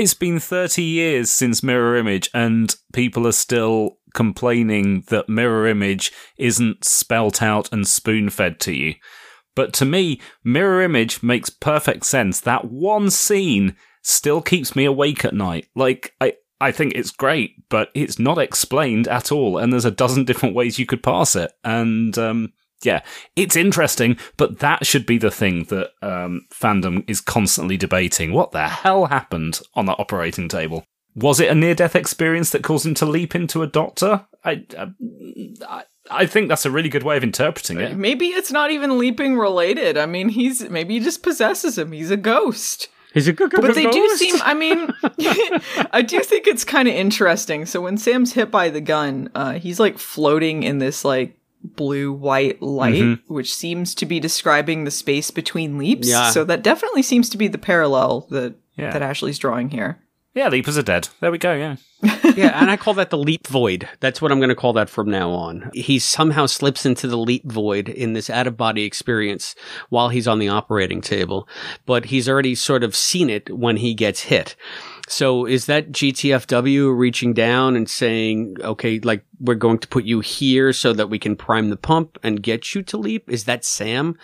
It's been 30 years since Mirror Image, and people are still complaining that Mirror Image isn't spelt out and spoon fed to you. But to me, Mirror Image makes perfect sense. That one scene still keeps me awake at night. Like, I, I think it's great, but it's not explained at all, and there's a dozen different ways you could pass it. And, um, yeah, it's interesting, but that should be the thing that um, fandom is constantly debating. What the hell happened on that operating table? Was it a near death experience that caused him to leap into a doctor? I, I, I think that's a really good way of interpreting it. maybe it's not even leaping related. I mean, he's maybe he just possesses him. He's a ghost. He's a good But they do seem, I mean, I do think it's kind of interesting. So when Sam's hit by the gun, uh, he's like floating in this like blue white light, mm-hmm. which seems to be describing the space between leaps. Yeah. So that definitely seems to be the parallel that, Yeah. that Ashley's drawing here. Yeah, leapers are dead. There we go. Yeah. yeah, and I call that the leap void. That's what I'm going to call that from now on. He somehow slips into the leap void in this out of body experience while he's on the operating table, but he's already sort of seen it when he gets hit. So is that GTFW reaching down and saying, okay, like we're going to put you here so that we can prime the pump and get you to leap? Is that Sam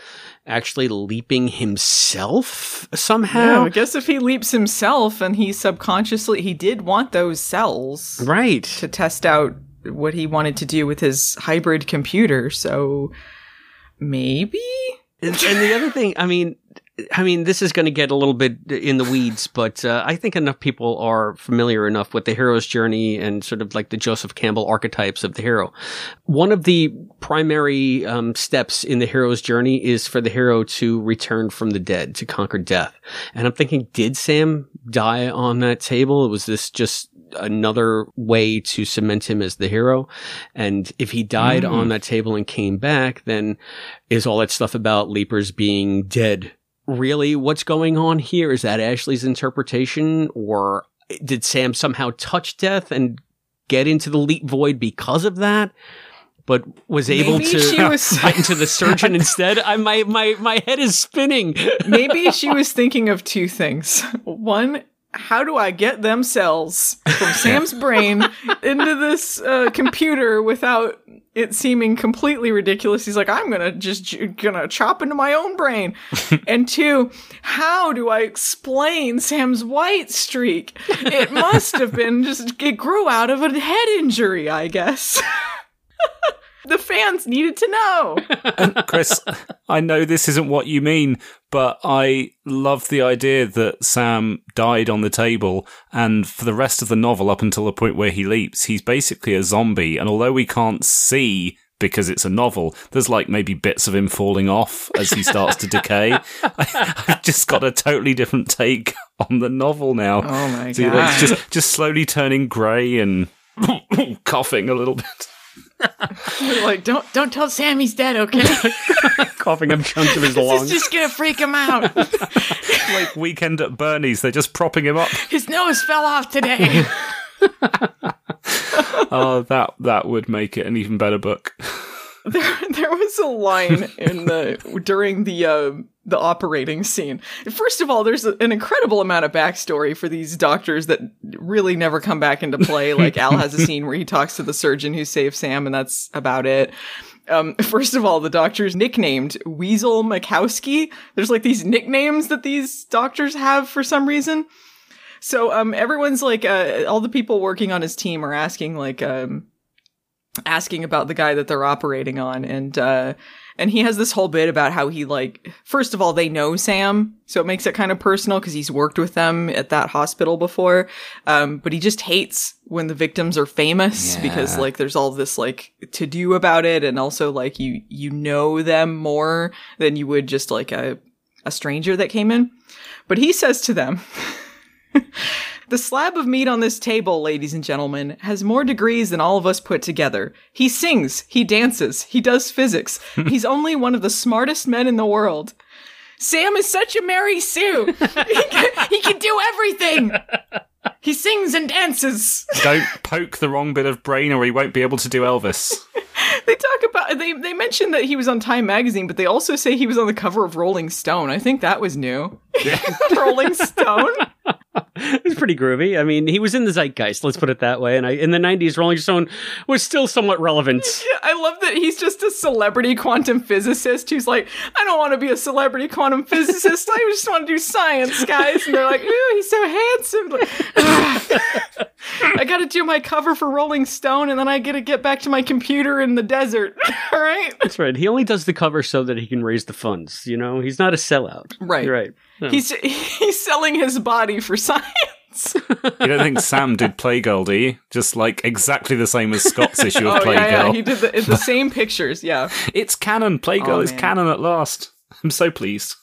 actually leaping himself somehow? Yeah, I guess if he leaps himself and he subconsciously, he did want those cells. Right. To test out what he wanted to do with his hybrid computer. So maybe? And, and the other thing, I mean, I mean, this is going to get a little bit in the weeds, but uh, I think enough people are familiar enough with the hero's journey and sort of like the Joseph Campbell archetypes of the hero. One of the primary um, steps in the hero's journey is for the hero to return from the dead, to conquer death. And I'm thinking, did Sam die on that table? Was this just another way to cement him as the hero? And if he died mm. on that table and came back, then is all that stuff about Leapers being dead really what's going on here? Is that Ashley's interpretation or did Sam somehow touch death and get into the leap void because of that? But was able Maybe to was... get into the surgeon instead. I my my my head is spinning. Maybe she was thinking of two things. One, how do I get them cells from Sam's brain into this uh, computer without it seeming completely ridiculous? He's like, I'm gonna just gonna chop into my own brain. and two, how do I explain Sam's white streak? It must have been just it grew out of a head injury, I guess. the fans needed to know. Chris, I know this isn't what you mean, but I love the idea that Sam died on the table, and for the rest of the novel, up until the point where he leaps, he's basically a zombie. And although we can't see because it's a novel, there's like maybe bits of him falling off as he starts to decay. I, have just got a totally different take on the novel now. Oh my so god! Just just slowly turning grey and coughing a little bit. Like, don't don't tell Sam he's dead, okay? Coughing up chunks of his lungs. this is just gonna freak him out. like weekend at Bernie's, they're just propping him up. His nose fell off today. oh, that that would make it an even better book. There, there was a line in the during the uh, the operating scene. First of all, there's an incredible amount of backstory for these doctors that really never come back into play. Like Al has a scene where he talks to the surgeon who saved Sam, and that's about it. Um, first of all, the doctor's nicknamed Weasel Makowski. There's like these nicknames that these doctors have for some reason. So, um, everyone's like, uh, all the people working on his team are asking like, um, asking about the guy that they're operating on and uh and he has this whole bit about how he like first of all they know Sam so it makes it kind of personal cuz he's worked with them at that hospital before um but he just hates when the victims are famous Yeah. because like there's all this like to do about it and also like you you know them more than you would just like a a stranger that came in but he says to them The slab of meat on this table, ladies and gentlemen, has more degrees than all of us put together. He sings, he dances, he does physics. He's only one of the smartest men in the world. Sam is such a Mary Sue. he, can, he can do everything. He sings and dances. Don't poke the wrong bit of brain, or he won't be able to do Elvis. They talk about they they mentioned that he was on Time magazine, but they also say he was on the cover of Rolling Stone. I think that was new. Rolling Stone. Pretty groovy. I mean, he was in the zeitgeist. Let's put it that way. And I, in the '90s, Rolling Stone was still somewhat relevant. Yeah, I love that he's just a celebrity quantum physicist who's like, I don't want to be a celebrity quantum physicist. I just want to do science, guys. And they're like, Ooh, he's so handsome. Like, "Ah, I got to do my cover for Rolling Stone, and then I get to get back to my computer in the desert. All right. That's right. He only does the cover so that he can raise the funds. You know, he's not a sellout. Right. You're right. Yeah. He's he's selling his body for science. You don't think Sam did Playgirl, do you? Just like exactly the same as Scott's issue of Oh yeah, yeah. Playgirl. He did the, the same pictures. Yeah. It's canon. Playgirl Oh, is man. canon at last. I'm so pleased.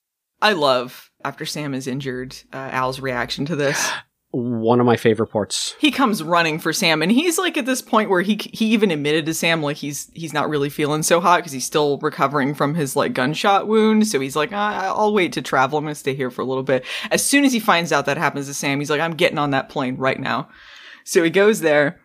I love after Sam is injured, uh, Al's reaction to this. one of my favorite parts. he comes running for Sam, and he's like at this point where he he even admitted to Sam like he's he's not really feeling so hot because he's still recovering from his like gunshot wound. So he's like, I'll wait to travel. I'm gonna stay here for a little bit. As soon as he finds out that happens to Sam, he's like, I'm getting on that plane right now. So he goes there.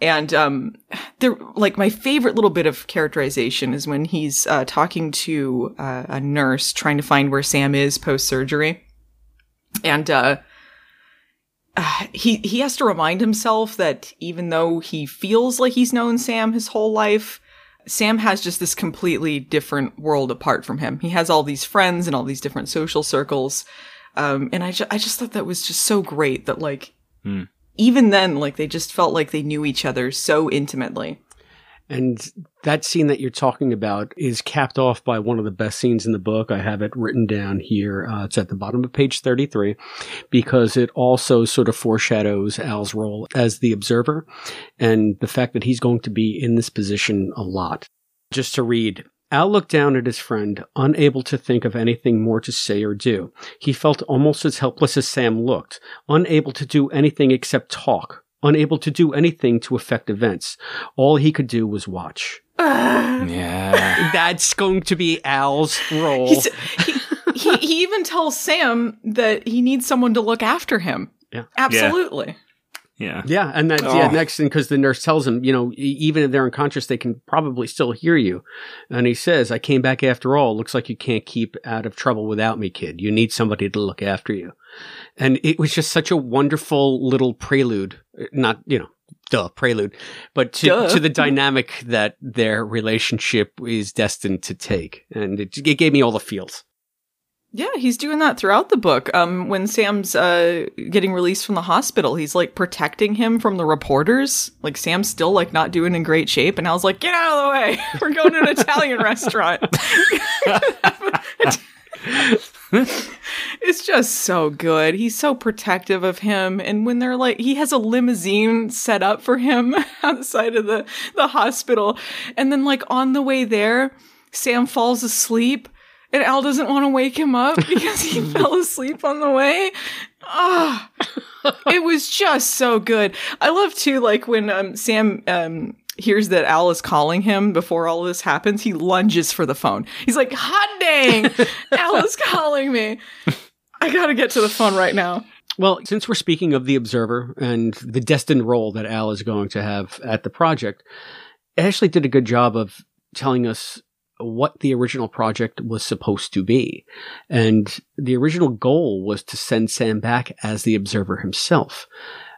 And um, there, like my favorite little bit of characterization is when he's uh, talking to uh, a nurse trying to find where Sam is post surgery, and uh, uh, he he has to remind himself that even though he feels like he's known Sam his whole life, Sam has just this completely different world apart from him. He has all these friends and all these different social circles, um, and I ju- I just thought that was just so great that like even then like they just felt like they knew each other so intimately. And that scene that you're talking about is capped off by one of the best scenes in the book. I have it written down here. Uh, it's at the bottom of page 33 because it also sort of foreshadows Al's role as the observer and the fact that he's going to be in this position a lot. Just to read. Al looked down at his friend, unable to think of anything more to say or do. He felt almost as helpless as Sam looked, unable to do anything except talk, unable to do anything to affect events. All he could do was watch. Yeah. That's going to be Al's role. He's, he, he he even tells Sam that he needs someone to look after him. Yeah. Absolutely. Yeah. Yeah, Yeah. and that's yeah. Oh. Next thing, because the nurse tells him, you know, even if they're unconscious, they can probably still hear you. And he says, "I came back after all. Looks like you can't keep out of trouble without me, kid. You need somebody to look after you." And it was just such a wonderful little prelude. Uh, not, you know, duh, prelude, but to, Duh. to the dynamic that their relationship is destined to take, and it, it gave me all the feels. Yeah, he's doing that throughout the book. Um, when Sam's uh getting released from the hospital, he's like protecting him from the reporters. Like Sam's still like not doing in great shape, and I was like, "Get out of the way! We're going to an Italian restaurant." it's just so good. He's so protective of him, and when they're like, he has a limousine set up for him outside of the the hospital, and then like on the way there, Sam falls asleep. And Al doesn't want to wake him up because he fell asleep on the way. Ah, it was just so good. I love too, like when um, Sam um, hears that Al is calling him before all this happens, he lunges for the phone. He's like, "Hot dang, Al is calling me. I gotta get to the phone right now." Well, since we're speaking of the observer and the destined role that Al is going to have at the project, Ashley did a good job of telling us what the original project was supposed to be. And the original goal was to send Sam back as the observer himself.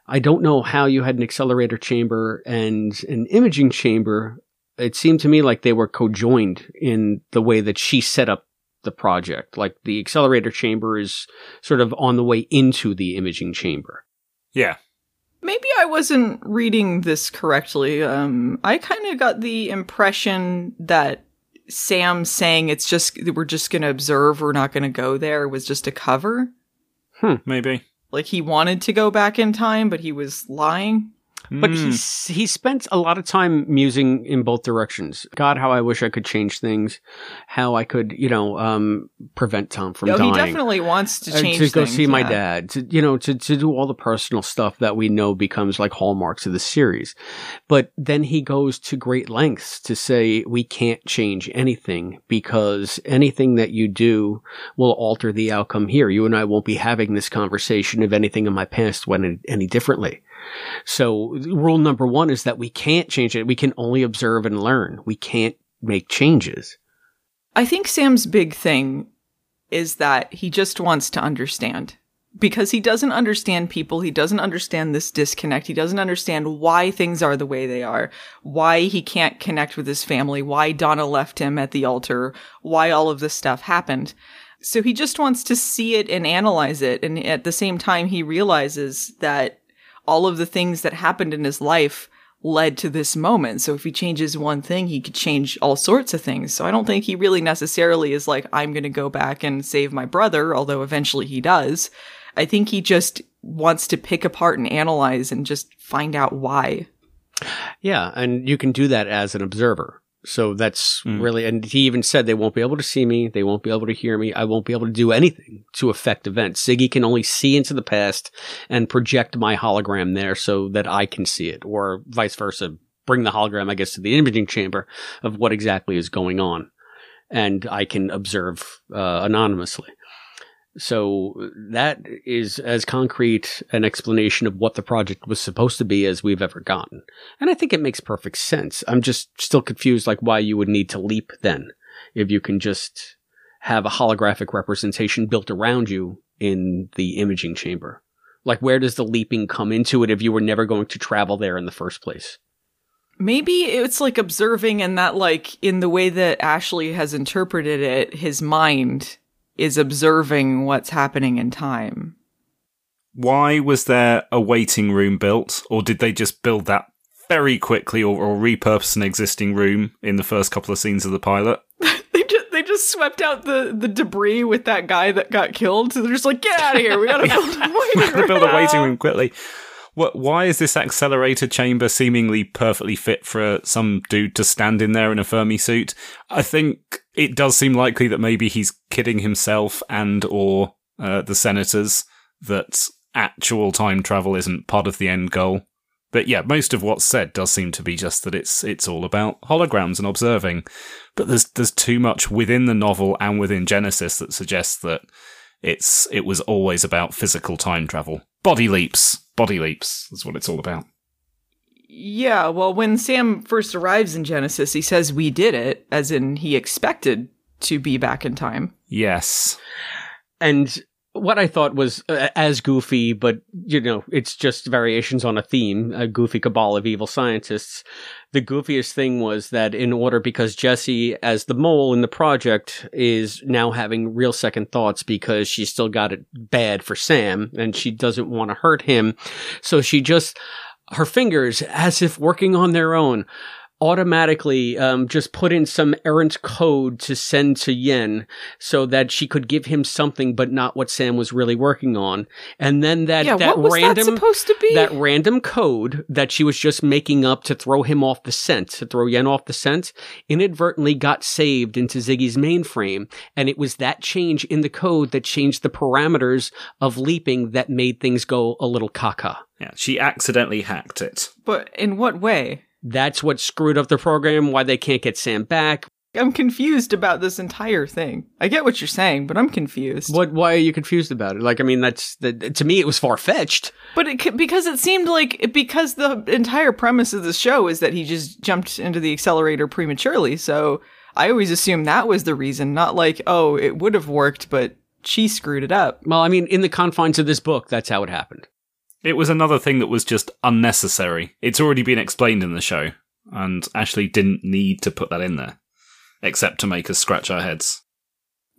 I don't know how you had an accelerator chamber and an imaging chamber. It seemed to me like they were cojoined in the way that she set up the project. Like the accelerator chamber is sort of on the way into the imaging chamber. Yeah. Maybe I wasn't reading this correctly. Um, I kind of got the impression that Sam saying it's just we're just going to observe, we're not going to go there was just a cover. Hmm, maybe. Like he wanted to go back in time, but he was lying. But Hmm. he's he spent a lot of time musing in both directions. God, how I wish I could change things. How I could, you know, um, prevent Tom from Yo, dying. he definitely wants to Uh, change to go things, see my dad, to you know, to to do all the personal stuff that we know becomes like hallmarks of the series. But then he goes to great lengths to say we can't change anything because anything that you do will alter the outcome here. You and I won't be having this conversation if anything in my past went any- any differently. So rule number one is that we can't change it. We can only observe and learn. We can't make changes. I think Sam's big thing is that he just wants to understand. Because he doesn't understand people, he doesn't understand this disconnect, he doesn't understand why things are the way they are, why he can't connect with his family, why Donna left him at the altar, why all of this stuff happened. So he just wants to see it and analyze it. And at the same time, he realizes that all of the things that happened in his life led to this moment. So if he changes one thing, he could change all sorts of things. So I don't think he really necessarily is like, I'm going to go back and save my brother, although eventually he does. I think he just wants to pick apart and analyze and just find out why. Yeah, and you can do that as an observer. So that's Mm. really, and he even said they won't be able to see me. They won't be able to hear me. I won't be able to do anything to affect events. Ziggy can only see into the past and project my hologram there so that I can see it or vice versa. Bring the hologram, I guess, to the imaging chamber of what exactly is going on. And I can observe, uh, anonymously. So that is as concrete an explanation of what the project was supposed to be as we've ever gotten. And I think it makes perfect sense. I'm just still confused like why you would need to leap then if you can just have a holographic representation built around you in the imaging chamber. Like where does the leaping come into it if you were never going to travel there in the first place? Maybe it's like observing and that like in the way that Ashley has interpreted it, his mind is observing what's happening in time. Why was there a waiting room built, or did they just build that very quickly, or, or repurpose an existing room in the first couple of scenes of the pilot? They just they just swept out the the debris with that guy that got killed. So they're just like, get out of here. We gotta build a waiting to build a waiting room quickly. What? Why is this accelerator chamber seemingly perfectly fit for some dude to stand in there in a Fermi suit? I think it does seem likely that maybe he's kidding himself and or uh, the senators that actual time travel isn't part of the end goal. But yeah, most of what's said does seem to be just that it's it's all about holograms and observing. But there's there's too much within the novel and within Genesis that suggests that it's it was always about physical time travel. Body leaps. Body leaps. That's what it's all about. Yeah, well, when Sam first arrives in Genesis, he says we did it, as in he expected to be back in time. Yes. And what I thought was uh, as goofy, but you know, it's just variations on a theme, a goofy cabal of evil scientists. The goofiest thing was that in order, because Jesse, as the mole in the project, is now having real second thoughts because she's still got it bad for Sam and she doesn't want to hurt him. So she just, her fingers, as if working on their own, automatically um, just put in some errant code to send to Yen so that she could give him something but not what Sam was really working on. And then that, yeah, that what was random that supposed to be? that random code that she was just making up to throw him off the scent, to throw Yen off the scent, inadvertently got saved into Ziggy's mainframe. And it was that change in the code that changed the parameters of leaping that made things go a little caca. Yeah. She accidentally hacked it. but in what way? That's what screwed up the program, why they can't get Sam back. I'm confused about this entire thing. I get what you're saying, but I'm confused. What, why are you confused about it? Like, I mean, that's, the, to me, it was far fetched. But it because it seemed like because the entire premise of the show is that he just jumped into the accelerator prematurely. So I always assumed that was the reason, not like oh it would have worked, but she screwed it up. Well, I mean, in the confines of this book, that's how it happened. It was another thing that was just unnecessary. It's already been explained in the show, and Ashley didn't need to put that in there, except to make us scratch our heads.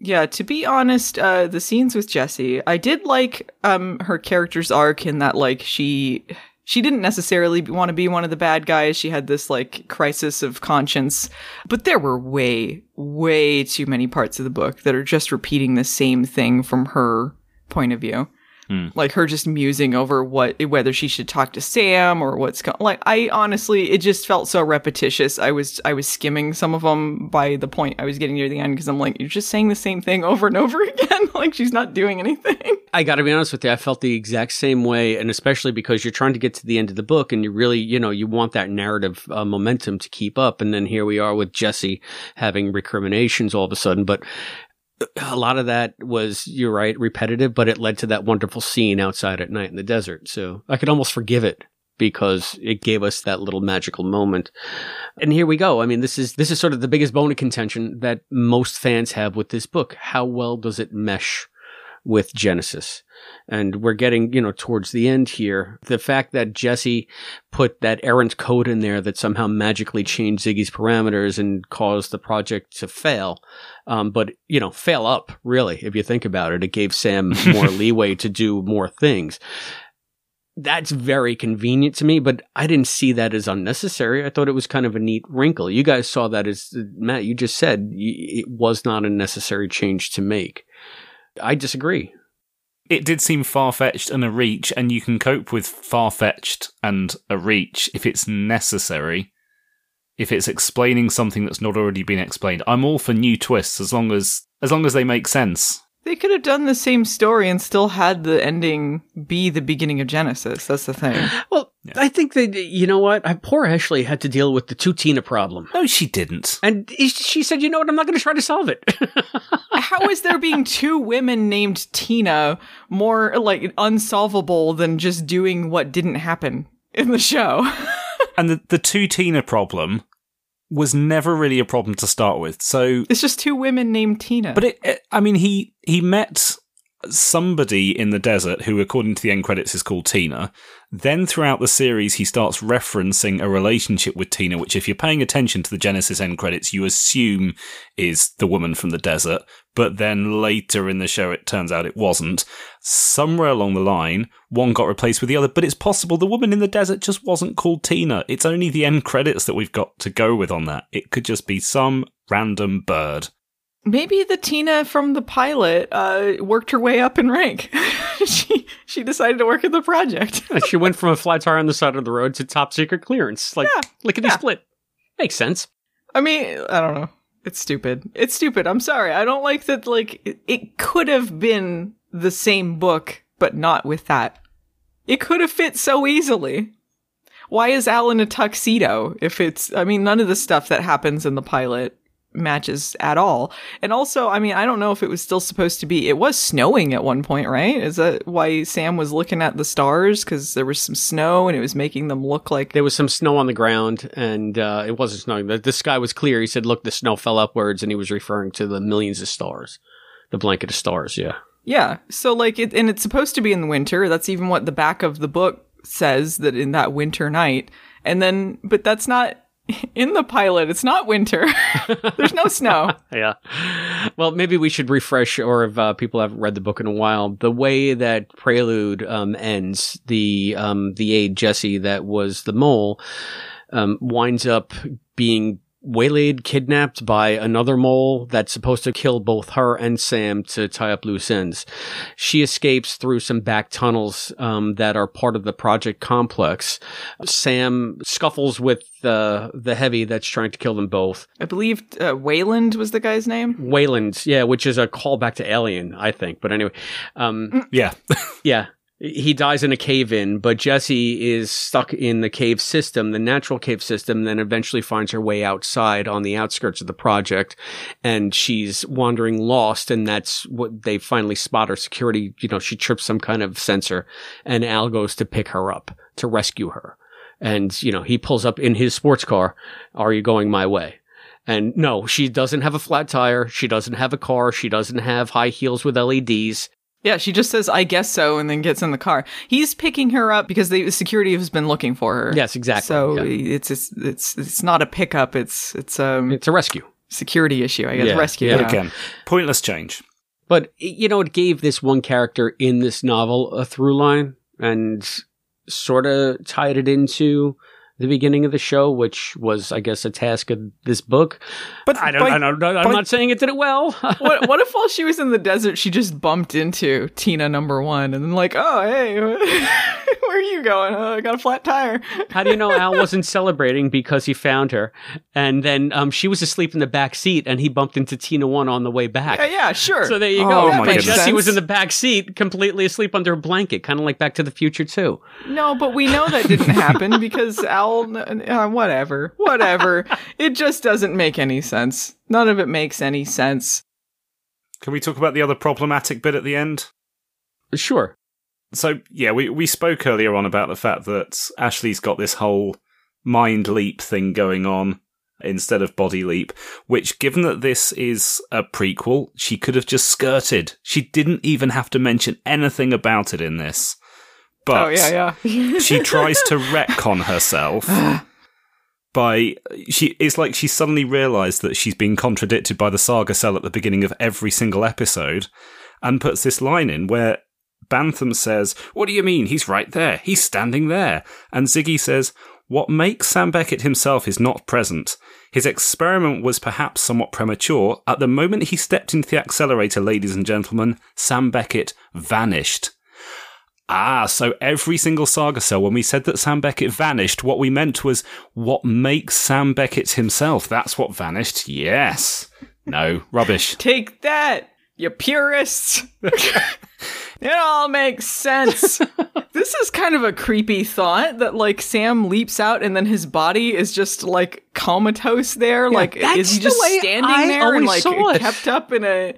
Yeah, to be honest, uh, the scenes with Jessie, I did like um her character's arc in that like she she didn't necessarily want to be one of the bad guys. She had this like crisis of conscience, but there were way way too many parts of the book that are just repeating the same thing from her point of view. Like her just musing over what whether she should talk to Sam or what's going. like. I honestly, it just felt so repetitious. I was I was skimming some of them by the point I was getting near the end because I'm like, you're just saying the same thing over and over again. like she's not doing anything. I got to be honest with you. I felt the exact same way, and especially because you're trying to get to the end of the book, and you really, you know, you want that narrative uh, momentum to keep up. And then here we are with Jesse having recriminations all of a sudden. But a lot of that was, you're right, repetitive, but it led to that wonderful scene outside at night in the desert. So I could almost forgive it because it gave us that little magical moment. And here we go. I mean, this is this is sort of the biggest bone of contention that most fans have with this book. How well does it mesh with Genesis? And we're getting, you know, towards the end here. The fact that Jesse put that errant code in there that somehow magically changed Ziggy's parameters and caused the project to fail. Um, but, you know, fail up, really, if you think about it. It gave Sam more leeway to do more things that's very convenient to me, but I didn't see that as unnecessary. I thought it was kind of a neat wrinkle. You guys saw that as Matt, you just said it was not a necessary change to make. I disagree. It did seem far fetched and a reach, and you can cope with far fetched and a reach if it's necessary. if it's explaining something that's not already been explained. I'm all for new twists as long as as long as they make sense. They could have done the same story and still had the ending be the beginning of Genesis. That's the thing. Well, I think that you know what? I, poor Ashley had to deal with the two Tina problem, No, she didn't. and she said, "You know what? I'm not going to try to solve it." How is there being two women named Tina more like unsolvable than just doing what didn't happen in the show? And the the two Tina problem was never really a problem to start with. So It's just two women named Tina. But it, it, I mean, he he met somebody in the desert who, according to the end credits, is called Tina. Then throughout the series, he starts referencing a relationship with Tina, which, if you're paying attention to the Genesis end credits, you assume is the woman from the desert. But then later in the show, it turns out it wasn't. Somewhere along the line, one got replaced with the other, but it's possible the woman in the desert just wasn't called Tina. It's only the end credits that we've got to go with on that. It could just be some random bird. Maybe the Tina from the pilot uh, worked her way up in rank. she she decided to work at the project. She went from a flat tire on the side of the road to top secret clearance, like Yeah, lickety yeah. split. Makes sense. I mean, I don't know. It's stupid. It's stupid. I'm sorry. I don't like that. Like, it, it could have been the same book, but not with that. It could have fit so easily. Why is Al in a tuxedo if it's, I mean, none of the stuff that happens in the pilot matches at all. And also, I mean, I don't know if it was still supposed to be, it was snowing at one point, right? Is that why Sam was looking at the stars? Cause there was some snow and it was making them look like There was some snow on the ground, and uh, it wasn't snowing. The, the sky was clear. He said, "Look, the snow fell upwards," and he was referring to the millions of stars, the blanket of stars. Yeah. Yeah. So like it and it's supposed to be in the winter. That's even what the back of the book says that in that winter night. And then but that's not in the pilot. It's not winter. There's no snow. Yeah. Well, maybe we should refresh, or if uh, people haven't read the book in a while, the way that Prelude um, ends, the um, the aide Jesse that was the mole um, winds up being waylaid, kidnapped by another mole that's supposed to kill both her and Sam to tie up loose ends. She escapes through some back tunnels um, that are part of the project complex. Sam scuffles with uh, the heavy that's trying to kill them both. I believe uh, Wayland was the guy's name. Wayland, yeah, which is a callback to Alien, I think. But anyway, um, Yeah. yeah, he dies in a cave in, but Jesse is stuck in the cave system, the natural cave system, then eventually finds her way outside on the outskirts of the project. And she's wandering lost. And that's what they finally spot her security. You know, she trips some kind of sensor and Al goes to pick her up to rescue her. And, you know, he pulls up in his sports car. Are you going my way? And no, she doesn't have a flat tire. She doesn't have a car. She doesn't have high heels with LEDs. Yeah, she just says, I guess so, and then gets in the car. He's picking her up because the security has been looking for her. Yes, exactly. So Yeah. it's, it's it's it's not a pickup, it's it's um It's a rescue. security issue, I guess. Yeah, Rescue. yeah. But yeah. again, pointless change. But you know, it gave this one character in this novel a through line and sort of tied it into the beginning of the show, which was, I guess, a task of this book. But I don't, by- I don't, I'm by- not saying it did it well. what what if while she was in the desert she just bumped into Tina number one and then like, oh hey, where are you going? Oh, I got a flat tire. How do you know Al wasn't celebrating because he found her, and then um, she was asleep in the back seat, and he bumped into Tina one on the way back. Yeah, yeah, sure. So there you Oh, go. my But. Jesse was in the back seat, completely asleep under a blanket, kind of like Back to the Future too. no, but we know that didn't happen because Al, uh, whatever, whatever. it just doesn't make any sense. None of it makes any sense. Can we talk about the other problematic bit at the end? Sure. So, yeah, we, we spoke earlier on about the fact that Ashley's got this whole mind leap thing going on instead of body leap, which, given that this is a prequel, she could have just skirted. She didn't even have to mention anything about it in this. But oh yeah, yeah. she tries to retcon herself by she it's like she suddenly realized that she's been contradicted by the saga sell at the beginning of every single episode and puts this line in where Bantham says, What do you mean? He's right there. He's standing there. And Ziggy says, What makes Sam Beckett himself is not present. His experiment was perhaps somewhat premature. At the moment he stepped into the accelerator, ladies and gentlemen, Sam Beckett vanished. Ah, so every single saga sell, when we said that Sam Beckett vanished, what we meant was what makes Sam Beckett himself. That's what vanished. Yes. No, rubbish. Take that, you purists. it all makes sense. this is kind of a creepy thought that like Sam leaps out and then his body is just like comatose there. like is he just standing I there and like kept up in a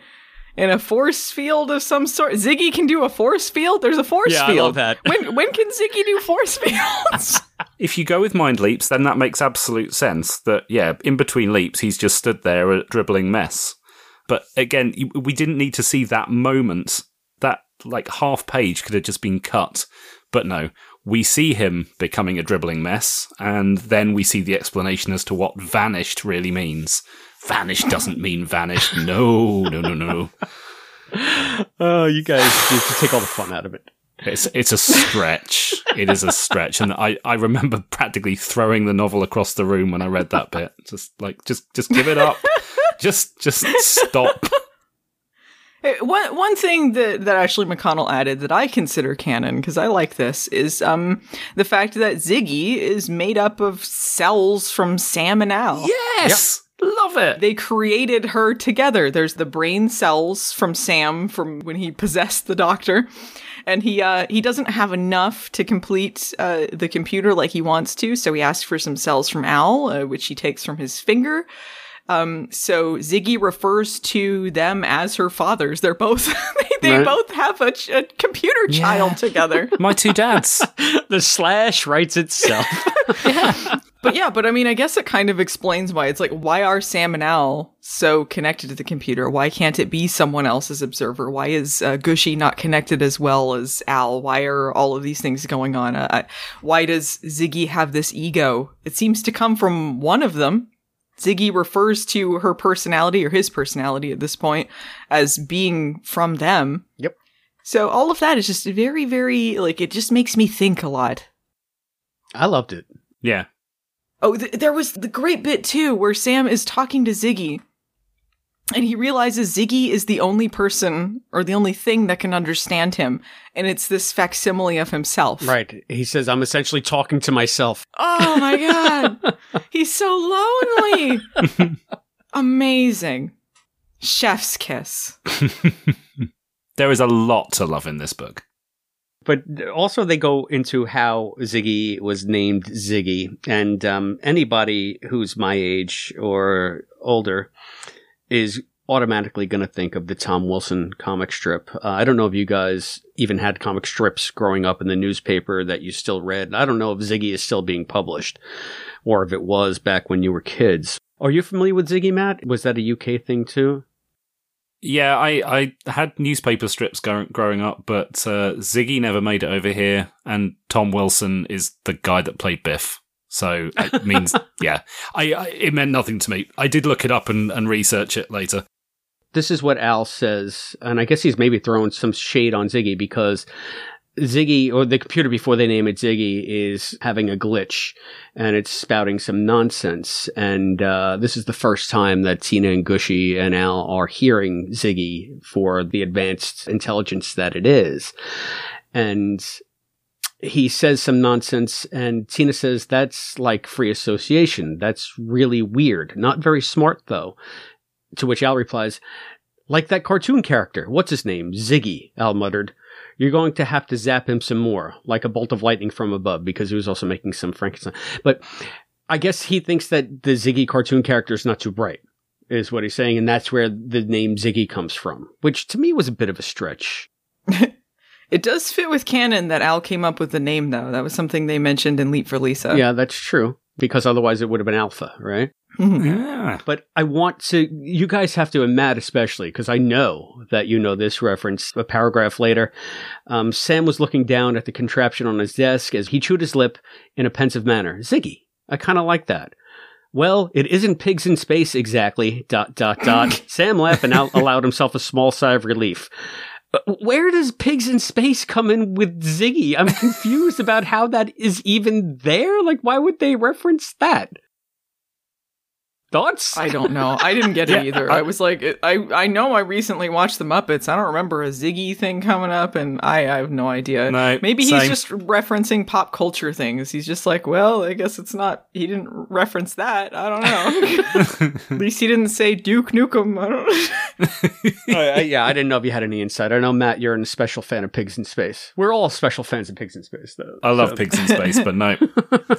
in a force field of some sort? Ziggy can do a force field. There's a force Yeah, I field. love that. When when can Ziggy do force fields? If you go with mind leaps, then that makes absolute sense. That yeah, in between leaps, he's just stood there a dribbling mess. But again, we didn't need to see that moment. That like half page could have just been cut. But no, we see him becoming a dribbling mess, and then we see the explanation as to what vanished really means. Vanished doesn't mean vanished. No, no, no, no. Oh, you guys need to take all the fun out of it. It's it's a stretch. it is a stretch, and I, I remember practically throwing the novel across the room when I read that bit. Just like just just give it up. just just stop. One one thing that that Ashley McConnell added that I consider canon because I like this is um the fact that Ziggy is made up of cells from Sam and Al. Yes, love it. They created her together. There's the brain cells from Sam from when he possessed the doctor. And he uh, he doesn't have enough to complete uh, the computer like he wants to, so he asks for some cells from Al, uh, which he takes from his finger. Um, so Ziggy refers to them as her fathers. They're both they, they Right. both have a, ch- a computer child together. My two dads. The slash writes itself. But yeah, but I mean, I guess it kind of explains why it's like, why are Sam and Al so connected to the computer? Why can't it be someone else's observer? Why is uh, Gooshie not connected as well as Al? Why are all of these things going on? Uh, why does Ziggy have this ego? It seems to come from one of them. Ziggy refers to her personality or his personality at this point as being from them. Yep. So all of that is just very, very, like, it just makes me think a lot. I loved it. Yeah. Oh, th- there was the great bit too where Sam is talking to Ziggy and he realizes Ziggy is the only person or the only thing that can understand him. And it's this facsimile of himself. Right. He says, I'm essentially talking to myself. Oh my God. He's so lonely. Amazing. Chef's kiss. There is a lot to love in this book. But also, they go into how Ziggy was named Ziggy. And um, anybody who's my age or older is automatically going to think of the Tom Wilson comic strip. Uh, I don't know if you guys even had comic strips growing up in the newspaper that you still read. I don't know if Ziggy is still being published or if it was back when you were kids. Are you familiar with Ziggy, Matt? Was that a UK thing too? Yeah, I, I had newspaper strips go- growing up, but uh, Ziggy never made it over here, and Tom Wilson is the guy that played Biff. So it means, yeah, I, I it meant nothing to me. I did look it up and, and research it later. this is what Al says, and I guess he's maybe throwing some shade on Ziggy because Ziggy or the computer before they name it Ziggy is having a glitch and it's spouting some nonsense. And uh, this is the first time that Tina and Gooshie and Al are hearing Ziggy for the advanced intelligence that it is. And he says some nonsense and Tina says that's like free association. That's really weird. Not very smart though. To which Al replies, like that cartoon character. What's his name? Ziggy, Al muttered. You're going to have to zap him some more, like a bolt of lightning from above, because he was also making some Frankenstein. But I guess he thinks that the Ziggy cartoon character is not too bright, is what he's saying, and that's where the name Ziggy comes from, which to me was a bit of a stretch. It does fit with canon that Al came up with the name, though. That was something they mentioned in Leap for Lisa. Yeah, that's true, because otherwise it would have been Alpha, right? Yeah. But I want to, you guys have to, and Matt especially, because I know that you know this reference. A paragraph later, um, Sam was looking down at the contraption on his desk as he chewed his lip in a pensive manner. Ziggy, I kind of like that. Well, it isn't pigs in space exactly. Dot dot dot. Sam laughed and out- allowed himself a small sigh of relief. Uh, Where does pigs in space come in with Ziggy? I'm confused about how that is even there. Like, why would they reference that? Thoughts? I don't know. I didn't get it either. I was like, I I know I recently watched the Muppets. I don't remember a Ziggy thing coming up, and I, I have no idea. No, Maybe he's same. just referencing pop culture things. He's just like, well, I guess it's not. He didn't reference that. I don't know. At least he didn't say Duke Nukem. I don't. I- I- oh, yeah, I didn't know if you had any insight. I know Matt, you're a special fan of Pigs in Space. We're all special fans of Pigs in Space, though. I love So- pigs in space, but no,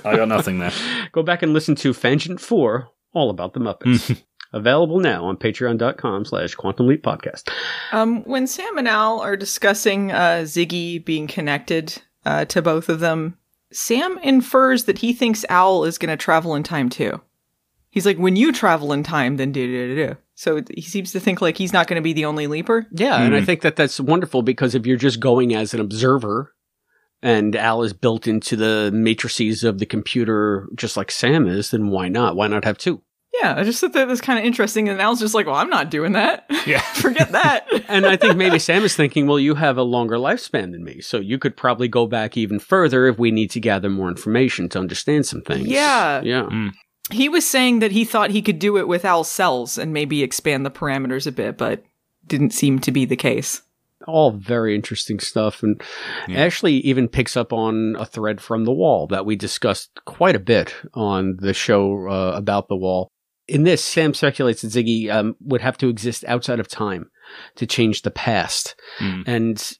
I got nothing there. Go back and listen to Fangent 4, all about the Muppets. Available now on patreon.com slash quantum leap podcast. Um, when Sam and Al are discussing uh, Ziggy being connected uh, to both of them, Sam infers that he thinks Al is going to travel in time too. He's like, when you travel in time, then do do do do. So he seems to think like he's not going to be the only leaper. Yeah, and I think that that's wonderful because if you're just going as an observer and Al is built into the matrices of the computer just like Sam is, then why not? Why not have two? Yeah, I just thought that was kind of interesting. And Al's just like, well, I'm not doing that. Yeah. Forget that. And I think maybe Sam is thinking, well, you have a longer lifespan than me, so you could probably go back even further if we need to gather more information to understand some things. Yeah. Yeah. Hmm. he was saying that he thought he could do it with Al's cells and maybe expand the parameters a bit, but didn't seem to be the case. All very interesting stuff and actually even picks up on a thread from the wall that we discussed quite a bit on the show uh, about the wall. In this sam speculates that ziggy um, would have to exist outside of time to change the past. Mm. and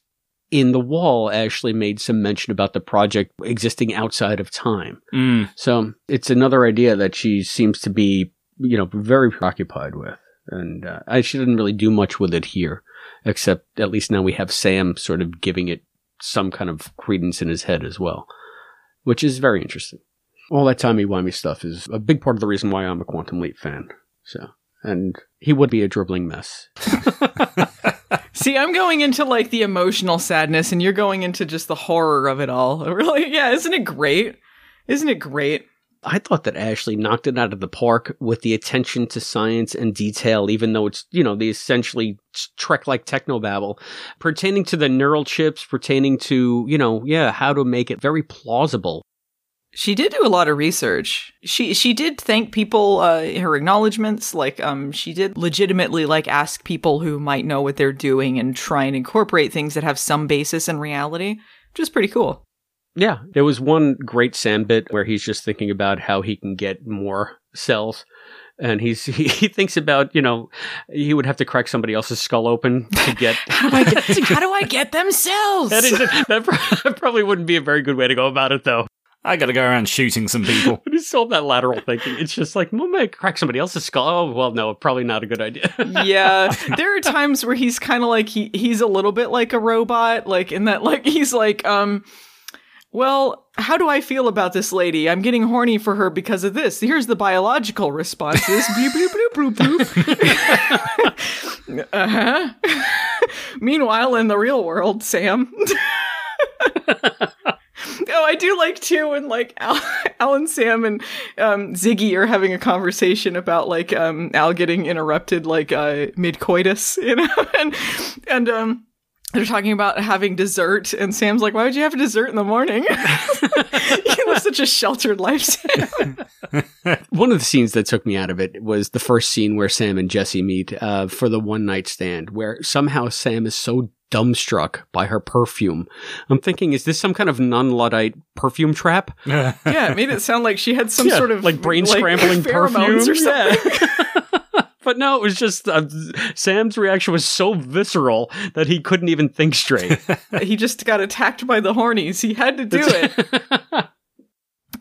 in the wall actually made some mention about the project existing outside of time. Mm. so it's another idea that she seems to be you know very preoccupied with. And uh, I, she didn't really do much with it here except at least now we have Sam sort of giving it some kind of credence in his head as well, which is very interesting. All that timey-wimey stuff is a big part of the reason why I'm a Quantum Leap fan. So, and he would be a dribbling mess. See, I'm going into like the emotional sadness, and you're going into just the horror of it all. Really? Yeah, isn't it great? Isn't it great? I thought that Ashley knocked it out of the park with the attention to science and detail, even though it's, you know, the essentially Trek like technobabble pertaining to the neural chips, pertaining to, you know, yeah, how to make it very plausible. She did do a lot of research. She she did thank people uh her acknowledgments like um she did legitimately like ask people who might know what they're doing and try and incorporate things that have some basis in reality, which is pretty cool. Yeah, there was one great Sam bit where he's just thinking about how he can get more cells. And he's he, he thinks about, you know, he would have to crack somebody else's skull open to get How do I get how do I get them cells? that, is, that probably wouldn't be a very good way to go about it though. I got to go around shooting some people. But it's all that lateral thinking. It's just like, well, may crack somebody else's skull. Oh, well, no, probably not a good idea. yeah there are times where he's kind of like he he's a little bit like a robot like in that like he's like um well how do i feel about this lady? I'm getting horny for her because of this. Here's the biological responses. Bloop bloop bloop bloop bloop. Uh-huh. Meanwhile in the real world sam. Oh, I do like too when like Al, Al and Sam and um, Ziggy are having a conversation about like um, Al getting interrupted like uh, mid coitus, you know, and and um, they're talking about having dessert, and Sam's like, "Why would you have dessert in the morning? you live such a sheltered life." Sam. One of the scenes that took me out of it was the first scene where Sam and Jesse meet uh, for the one night stand, where somehow Sam is so dumbstruck by her perfume. I'm thinking, is this some kind of non Luddite perfume trap? yeah, it made it sound like she had some Yeah, sort of like brain scrambling pheromones perfume or something. Yeah. But no, it was just uh, Sam's reaction was so visceral that he couldn't even think straight. he just got attacked by the hornies. He had to do it.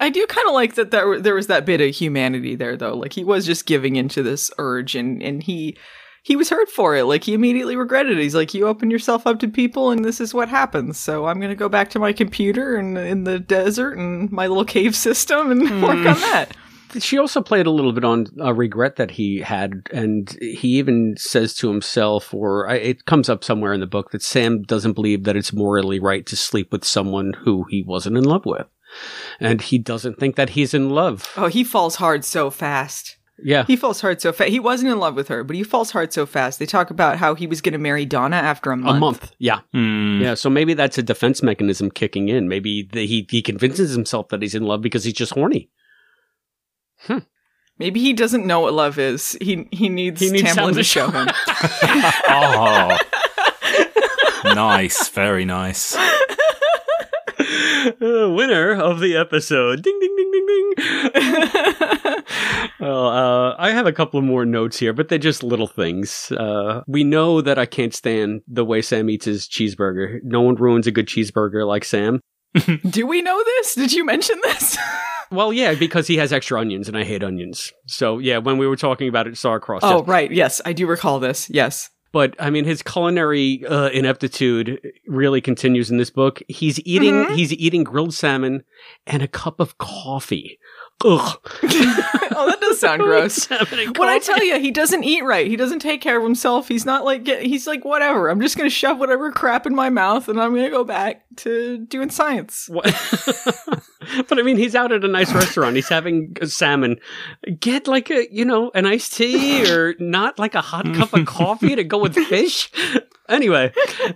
I do kind of like that there, there was that bit of humanity there, though. Like he was just giving into this urge, and and he he was hurt for it. Like he immediately regretted it. He's like, you open yourself up to people, and this is what happens. So I'm gonna go back to my computer and in the desert and my little cave system and work on that. She also played a little bit on a regret that he had, and he even says to himself, or I- it comes up somewhere in the book, that Sam doesn't believe that it's morally right to sleep with someone who he wasn't in love with. And he doesn't think that he's in love. Oh, he falls hard so fast. Yeah. He falls hard so fast. He wasn't in love with her, but he falls hard so fast. They talk about how he was going to marry Donna after a month. a month. Yeah. Hmm. Yeah. So maybe that's a defense mechanism kicking in. Maybe the, he, he convinces himself that he's in love because he's just horny. Maybe he doesn't know what love is. He he needs, He needs Tamlin to to show show him. oh. nice, very nice. Uh, winner of the episode. Ding, ding, ding, ding, ding. well, uh, I have a couple of more notes here, but they're just little things. Uh, we know that I can't stand the way Sam eats his cheeseburger. No one ruins a good cheeseburger like Sam. Do we know this? Did you mention this? Well, yeah, because he has extra onions, and I hate onions. So, yeah, when we were talking about it, saw across. oh, right. Yes, I do recall this. Yes. but I mean, his culinary uh, ineptitude really continues in this book. He's eating, Mhm. he's eating grilled salmon and a cup of coffee. Ugh. oh, that does sound gross. When I tell you, he doesn't eat right. He doesn't take care of himself. He's not like get, he's like whatever. I'm just gonna shove whatever crap in my mouth, and I'm gonna go back to doing science. What? but I mean, he's out at a nice restaurant. He's having salmon. Get like a, you know, an iced tea or not like a hot cup of coffee to go with fish. Anyway,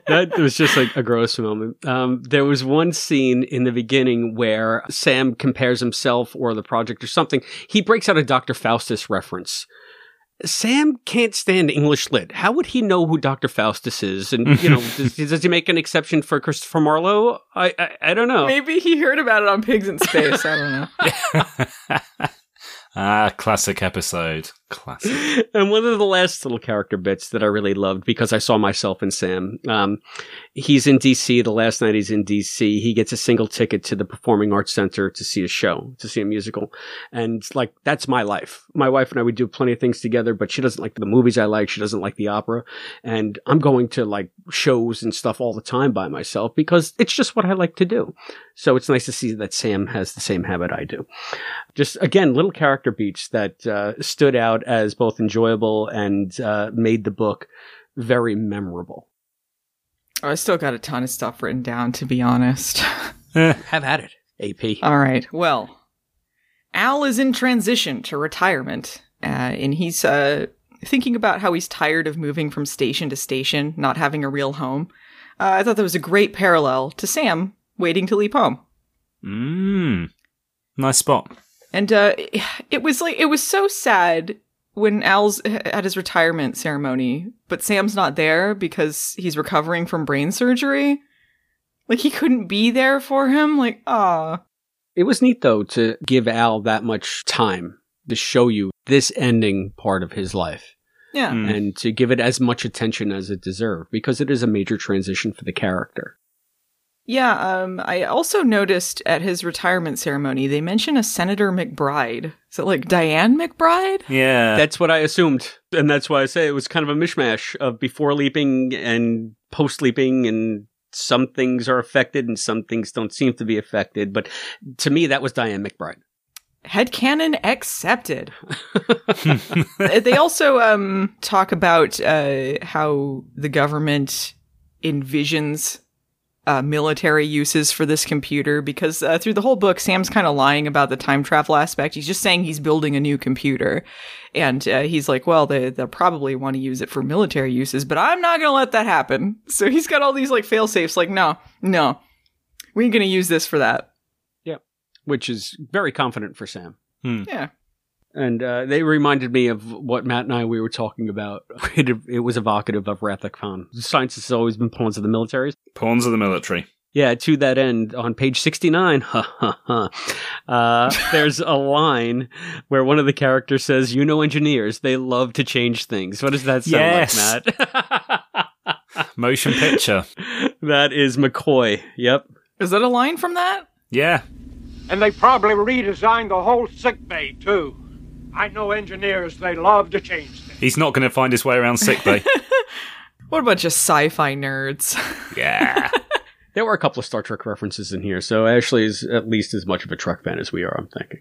that was just like a gross moment. Um, there was one scene in the beginning where Sam compares himself or the project or something. He breaks out a Dr. Faustus reference. Sam can't stand English lit. How would he know who Dr. Faustus is? And, you know, does, does he make an exception for Christopher Marlowe? I, I, I don't know. Maybe he heard about it on Pigs in Space. I don't know. ah, classic episode. Classic. and one of the last little character bits that I really loved because I saw myself in Sam. Um, he's in DC. The last night he's in DC, he gets a single ticket to the Performing Arts Center to see a show, to see a musical. And like, that's my life. My wife and I would do plenty of things together, but she doesn't like the movies I like. She doesn't like the opera. And I'm going to like shows and stuff all the time by myself because it's just what I like to do. So it's nice to see that Sam has the same habit I do. Just again, little character beats that uh, stood out as both enjoyable and uh, made the book very memorable. Oh, I still got a ton of stuff written down, to be honest. Eh, Have at it, AP. All right. Well, Al is in transition to retirement, uh, and he's uh, thinking about how he's tired of moving from station to station, not having a real home. Uh, I thought that was a great parallel to Sam waiting to leave home. Mmm. Nice spot. And uh, it was like it was so sad when Al's at his retirement ceremony, but Sam's not there because he's recovering from brain surgery. Like he couldn't be there for him. Like, ah, It was neat though to give Al that much time to show you this ending part of his life yeah. Mm. and to give it as much attention as it deserved because it is a major transition for the character. Yeah, um, I also noticed at his retirement ceremony they mention a Senator McBride. Is it like Diane McBride? Yeah. That's what I assumed. And that's why I say it was kind of a mishmash of before leaping and post leaping and some things are affected and some things don't seem to be affected. But to me, that was Diane McBride. Headcanon accepted. they also um, talk about uh, how the government envisions uh, military uses for this computer because uh, through the whole book, Sam's kind of lying about the time travel aspect. He's just saying he's building a new computer. And uh, he's like, well, they, they'll probably want to use it for military uses, but I'm not going to let that happen. So he's got all these like fail safes like, no, no, we ain't going to use this for that. Yeah. Which is very confident for Sam. Yeah. And uh, they reminded me of what Matt and I we were talking about. It, it was evocative of Wrath of Khan. Science has always been pawns of the military. Pawns of the military. Yeah, to that end, on page 69, ha ha ha, uh, there's a line where one of the characters says, You know, engineers, they love to change things. What does that sound Yes. like, Matt? Motion picture. that is McCoy. Yep. Is that a line from that? Yeah. And they probably redesigned the whole sick bay, too. I know engineers, they love to change things. He's not going to find his way around sickbay. What a bunch of sci-fi nerds. yeah. There were a couple of Star Trek references in here, so Ashley is at least as much of a Trek fan as we are, I'm thinking.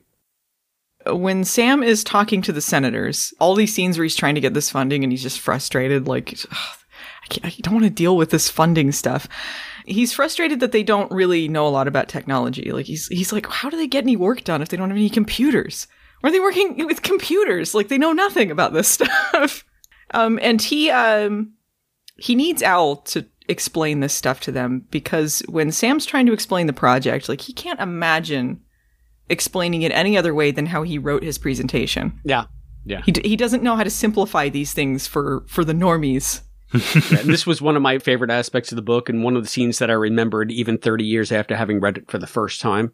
when Sam is talking to the senators, all these scenes where he's trying to get this funding and he's just frustrated, like, "Ugh, I, can't, I don't want to deal with this funding stuff. He's frustrated that they don't really know a lot about technology. Like, he's, he's like, how do they get any work done if they don't have any computers? Are they working with computers? Like, they know nothing about this stuff. um, and he, um, he needs Al to explain this stuff to them because when Sam's trying to explain the project, like, he can't imagine explaining it any other way than how he wrote his presentation. Yeah. Yeah. He, d- he doesn't know how to simplify these things for, for the normies. and this was one of my favorite aspects of the book and one of the scenes that I remembered even 30 years after having read it for the first time,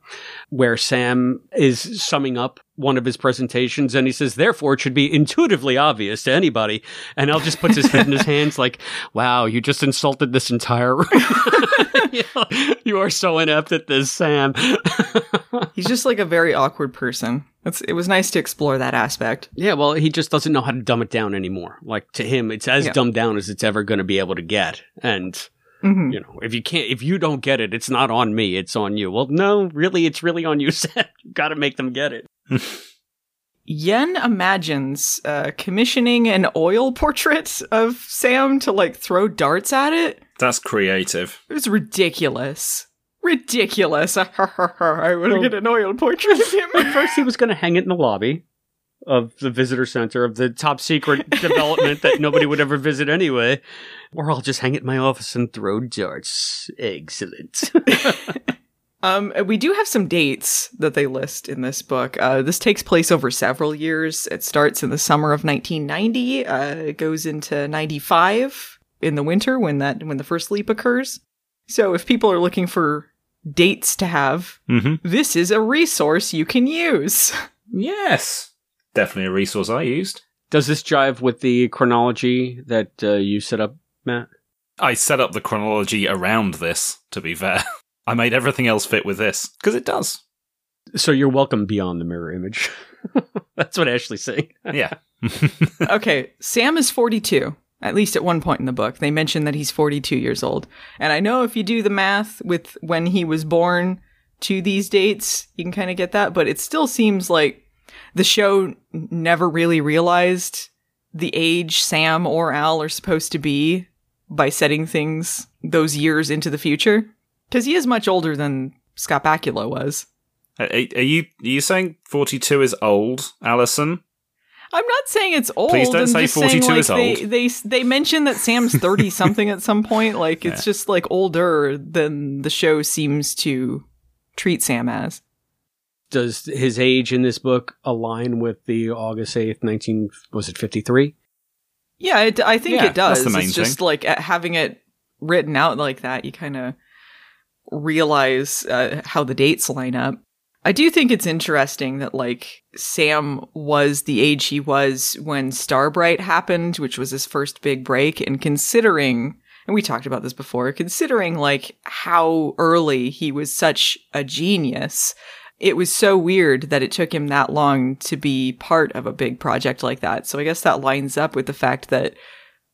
where Sam is summing up one of his presentations and he says, therefore it should be intuitively obvious to anybody. And Al just puts his head in his hands like, wow, you just insulted this entire room. you, know, you are so inept at this, Sam. He's just like a very awkward person. It's, it was nice to explore that aspect. Yeah, well, he just doesn't know how to dumb it down anymore. Like to him, it's as Yeah. dumbed down as it's ever going to be able to get. And hmm you know, if you can't, if you don't get it, it's not on me, it's on you. Well, no, really, it's really on you, Sam. You got to make them get it. Yen imagines uh, commissioning an oil portrait of Sam to like throw darts at it. That's creative. It was ridiculous. Ridiculous. I want to get an oil portrait of him. At first, he was going to hang it in the lobby of the visitor center of the top secret development that nobody would ever visit anyway. Or I'll just hang it in my office and throw darts. Excellent. Um, we do have some dates that they list in this book. Uh, this takes place over several years. It starts in the summer of 1990. Uh, it goes into 95 in the winter when that when the first leap occurs. So if people are looking for dates to have, hmm this is a resource you can use. Yes. Definitely a resource I used. Does this jive with the chronology that uh, you set up, Matt? I set up the chronology around this, to be fair. I made everything else fit with this, because it does. So you're welcome beyond the mirror image. That's what Ashley's saying. Yeah. okay, Sam is 42. At least at one point in the book, they mention that he's 42 years old. And I know if you do the math with when he was born to these dates, you can kind of get that, but it still seems like the show never really realized the age Sam or Al are supposed to be by setting things those years into the future. Because he is much older than Scott Bakula was. Are, are you are you saying 42 is old, Allison? I'm not saying it's old. Please don't I'm say just saying, 42 like, is they, old. They they mention that Sam's 30 something at some point. Like it's just like older than the show seems to treat Sam as. Does his age in this book align with the August 8th, 19, was it 53? Yeah, it, I think Yeah, it does. that's the main it's just like having it written out like that, you kind of realize uh, how the dates line up. I do think it's interesting that like Sam was the age he was when Starbright happened, which was his first big break, and considering and we talked about this before, considering like how early he was such a genius, it was so weird that it took him that long to be part of a big project like that. So I guess that lines up with the fact that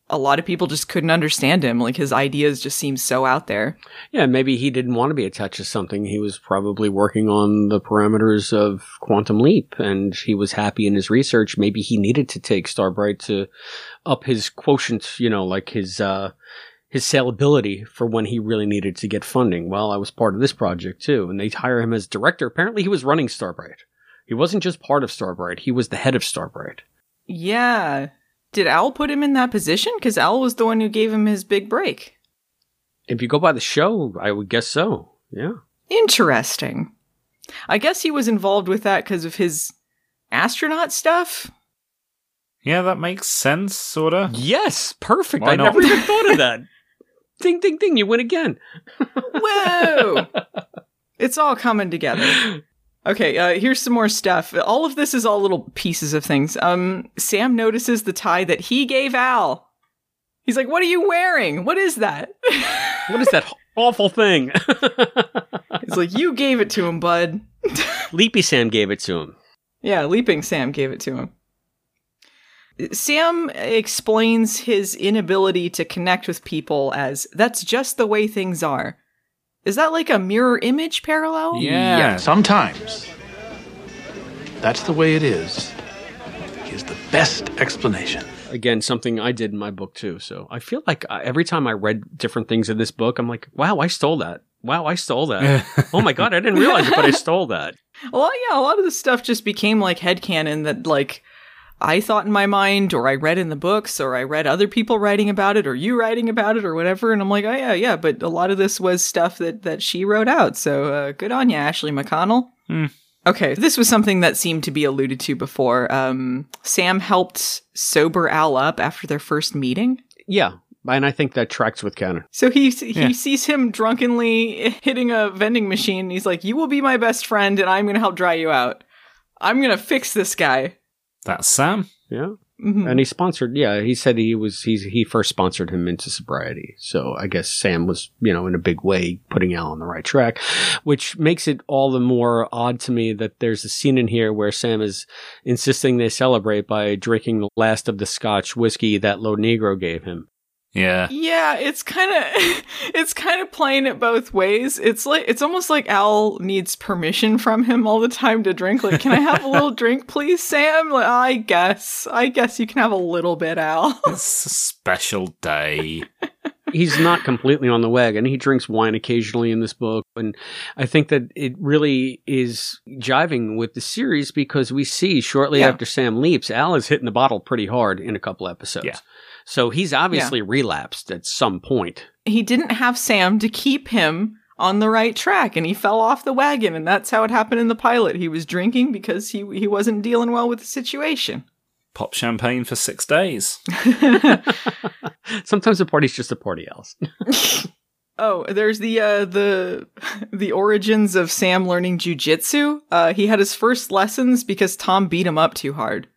a lot of people just couldn't understand him. Like his ideas just seemed so out there. Yeah, maybe he didn't want to be attached to something. He was probably working on the parameters of Quantum Leap and he was happy in his research. Maybe he needed to take Starbright to up his quotient, you know, like his, uh, his saleability for when he really needed to get funding. Well, I was part of this project too, and they hire him as director. Apparently, he was running Starbright. He wasn't just part of Starbright; he was the head of Starbright. Yeah. Did Al put him in that position? Because Al was the one who gave him his big break. If you go by the show, I would guess so. Yeah. Interesting. I guess he was involved with that because of his astronaut stuff. Yeah, that makes sense, sorta. Yes, perfect. Why I not? never even thought of that. ding, ding, ding! You win again. Whoa! it's all coming together. Okay, uh, here's some more stuff. All of this is all little pieces of things. Um, Sam notices the tie that he gave Al. He's like, "What are you wearing? What is that?" What is that awful thing? He's like, "You gave it to him, bud." Leapy Sam gave it to him. Yeah, Leaping Sam gave it to him. Sam explains his inability to connect with people as that's just the way things are. Is that like a mirror image parallel? Yeah. Sometimes. That's the way it is. Is the best explanation. Again, something I did in my book too. So I feel like uh, every time I read different things in this book, I'm like, wow, I stole that. Wow, I stole that. oh my god, I didn't realize it, but I stole that. A lot, yeah, a lot of the stuff just became like headcanon that like I thought in my mind, or I read in the books, or I read other people writing about it, or you writing about it, or whatever. And I'm like, oh yeah, yeah. But a lot of this was stuff that that she wrote out. So uh, good on you, Ashley McConnell. Hmm. Okay, this was something that seemed to be alluded to before. Um, Sam helped sober Al up after their first meeting. Yeah, and I think that tracks with canon. So he he Yeah. sees him drunkenly hitting a vending machine. And he's like, "You will be my best friend, and I'm going to help dry you out. I'm going to fix this guy." That's Sam. Yeah. Mhm. And he sponsored, yeah, he said he was, he's, he first sponsored him into sobriety. So I guess Sam was, you know, in a big way putting Al on the right track, which makes it all the more odd to me that there's a scene in here where Sam is insisting they celebrate by drinking the last of the scotch whiskey that Lo Negro gave him. Yeah. Yeah, it's kind of it's kind of playing it both ways. It's like it's almost like Al needs permission from him all the time to drink. Like, can I have a little drink, please, Sam? Like, I guess, I guess you can have a little bit, Al. It's a special day. he's not completely on the wagon. He drinks wine occasionally in this book. And I think that it really is jiving with the series because we see shortly Yeah. after Sam leaps, Al is hitting the bottle pretty hard in a couple episodes. Yeah. So he's obviously relapsed at some point. he didn't have Sam to keep him on the right track, and he fell off the wagon, and that's how it happened in the pilot. He was drinking because he he wasn't dealing well with the situation. Pop champagne for six days. Sometimes a party's just a party, else. Oh, there's the uh, the the origins of Sam learning jujitsu. Uh, he had his first lessons because Tom beat him up too hard.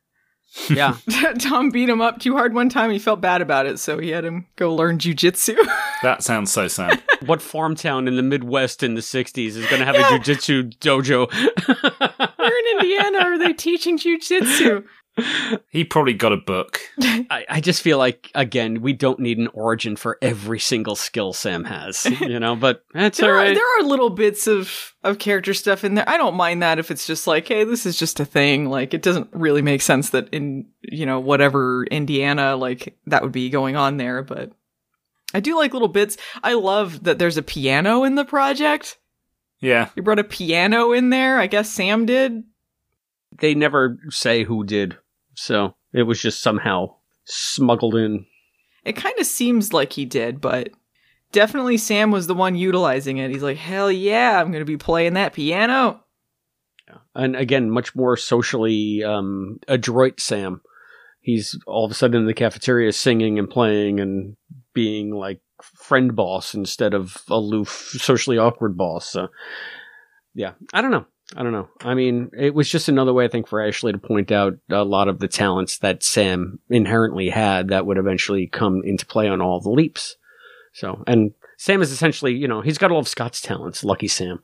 Yeah. Tom beat him up too hard one time. He felt bad about it, so he had him go learn jujitsu. That sounds so sad. what farm town in the Midwest in the 60s is going to have a jujitsu dojo? Where in Indiana are they teaching jujitsu? He probably got a book. I, I just feel like again we don't need an origin for every single skill Sam has, you know. But that's There all are, there are little bits of of character stuff in there. I don't mind that if it's just like, hey, this is just a thing. Like it doesn't really make sense that in you know whatever Indiana like that would be going on there. But I do like little bits. I love that there's a piano in the project. Yeah. You brought a piano in there. I guess Sam did. They never say who did, so it was just somehow smuggled in. It kind of seems like he did, but definitely Sam was the one utilizing it. He's like, hell yeah, I'm gonna be playing that piano. And again, much more socially um, adroit Sam. He's all of a sudden in the cafeteria singing and playing and being like friend boss instead of aloof, socially awkward boss. So, yeah, I don't know. I don't know. I mean, it was just another way, I think, for Ashley to point out a lot of the talents that Sam inherently had that would eventually come into play on all the leaps. So, and Sam is essentially, you know, he's got all of Scott's talents. Lucky Sam.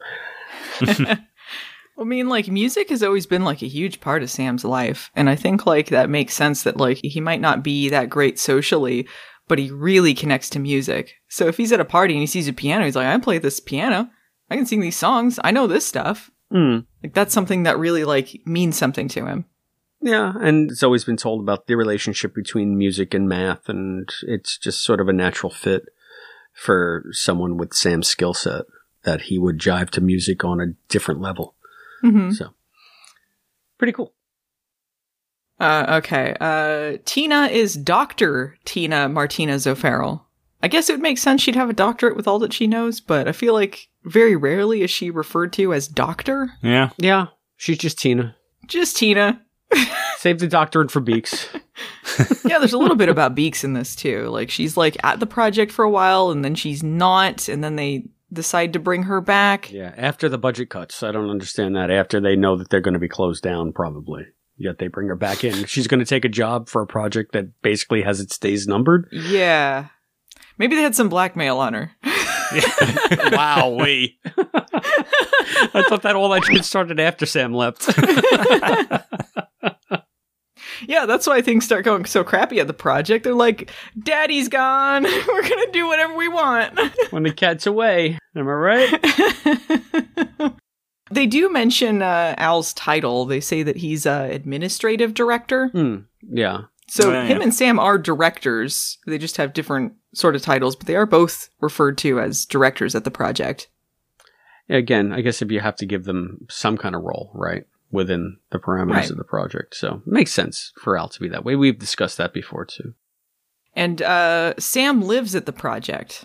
I mean, like music has always been like a huge part of Sam's life, and I think like that makes sense that like he might not be that great socially, but he really connects to music. So if he's at a party and he sees a piano, he's like, "I play this piano. I can sing these songs. I know this stuff." Mm. Like that's something that really like means something to him. Yeah, and it's always been told about the relationship between music and math, and it's just sort of a natural fit for someone with Sam's skill set that he would jive to music on a different level. hmm So, pretty cool. Uh, okay. Uh, Tina is Doctor Tina Martinez O'Farrell. I guess it would make sense she'd have a doctorate with all that she knows, but I feel like very rarely is she referred to as Doctor. Yeah. Yeah, she's just Tina. Just Tina. Save the doctorate for Beeks. yeah, there's a little bit about Beeks in this too. Like she's like at the project for a while and then she's not, and then they decide to bring her back. Yeah, after the budget cuts. I don't understand that. After they know that they're going to be closed down, probably. Yet they bring her back in. She's going to take a job for a project that basically has its days numbered. Yeah. Maybe they had some blackmail on her. wow, we. I thought that all that shit started after Sam left. yeah, that's why things start going so crappy at the project. They're like, Daddy's gone. We're going to do whatever we want. when the cat's away. Am I right? they do mention uh, Al's title. They say that he's uh, administrative director. Hmm. Yeah. So yeah, him yeah. and Sam are directors. They just have different sort of titles, but they are both referred to as directors at the project. Again, I guess if you have to give them some kind of role, right, within the parameters Right. of the project, so it makes sense for Al to be that way. We've discussed that before too. And uh, Sam lives at the project.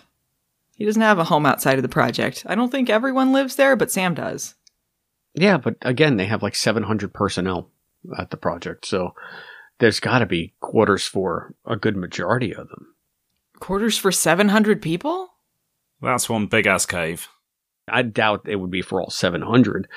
He doesn't have a home outside of the project. I don't think everyone lives there, but Sam does. Yeah, but again, they have like 700 personnel at the project, so there's got to be quarters for a good majority of them. Quarters for 700 people? That's one big ass cave. I doubt it would be for all 700.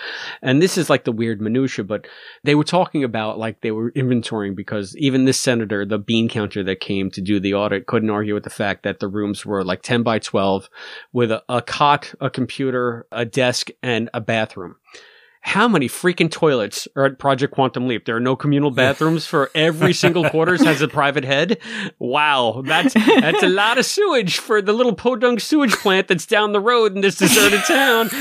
And this is like the weird minutia, but they were talking about like they were inventorying because even this senator, the bean counter that came to do the audit, couldn't argue with the fact that the rooms were like 10 by 12 with a, a cot, a computer, a desk, and a bathroom. How many freaking toilets are at Project Quantum Leap? There are no communal bathrooms for every single quarters has a private head. Wow, that's that's a lot of sewage for the little podunk sewage plant that's down the road in this deserted town.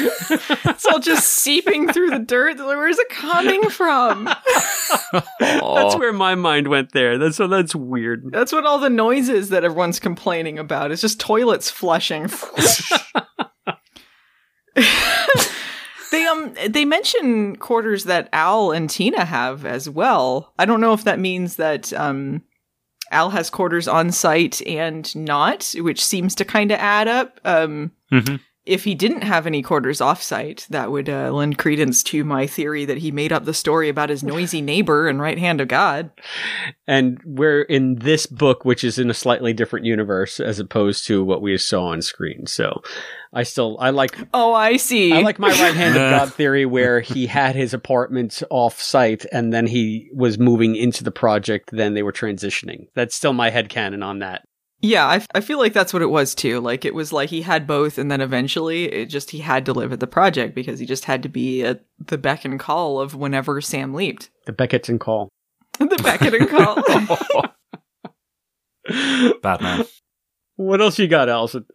It's all just seeping through the dirt. Where's it coming from? That's where my mind went there. That's so that's weird. That's what all the noises that everyone's complaining about. It's just toilets flushing. They um they mention quarters that Al and Tina have as well. I don't know if that means that um Al has quarters on site and not, which seems to kind of add up. Um Mhm. If he didn't have any quarters offsite, that would uh, lend credence to my theory that he made up the story about his noisy neighbor and right hand of God. And we're in this book, which is in a slightly different universe as opposed to what we saw on screen. So I still I like Oh, I see. I like my right hand of God theory where he had his apartment off site and then he was moving into the project, then they were transitioning. That's still my head canon on that. Yeah, I, I feel like that's what it was too. Like it was like he had both, and then eventually it just he had to live at the project because he just had to be at the beck and call of whenever Sam leaped. The Beckett and call. the beckett and call. Batman. What else you got, Allison?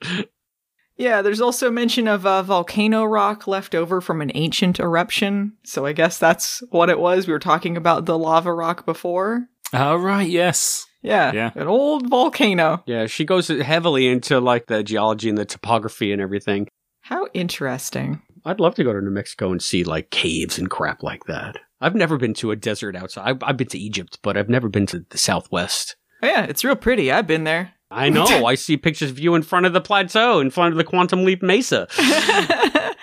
yeah, there's also mention of a volcano rock left over from an ancient eruption. So I guess that's what it was. We were talking about the lava rock before. Oh, right, yes. Yeah, Yeah. an old volcano. Yeah, she goes heavily into like the geology and the topography and everything. How interesting. I'd love to go to New Mexico and see like caves and crap like that. I've never been to a desert outside. I've, I've been to Egypt, but I've never been to the Southwest. Oh, yeah, it's real pretty. I've been there. I know. I see pictures of you in front of the plateau, in front of the Quantum Leap Mesa.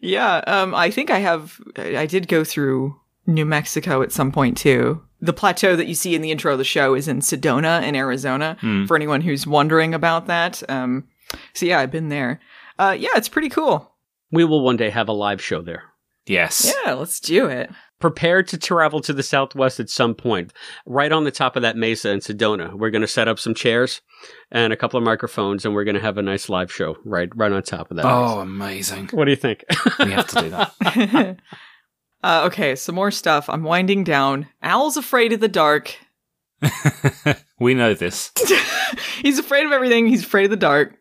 yeah, um, I think I have. I I did go through New Mexico at some point too. The plateau that you see in the intro of the show is in Sedona, in Arizona. For anyone who's wondering about that, um, so yeah, I've been there. Uh, yeah, it's pretty cool. We will one day have a live show there. Yes. Yeah, let's do it. Prepare to travel to the Southwest at some point. Right on the top of that mesa in Sedona, we're going to set up some chairs and a couple of microphones, and we're going to have a nice live show right, right on top of that. Oh, amazing. What do you think? We have to do that. uh, okay, some more stuff. I'm winding down. Al's afraid of the dark. we know this. he's afraid of everything. He's afraid of the dark.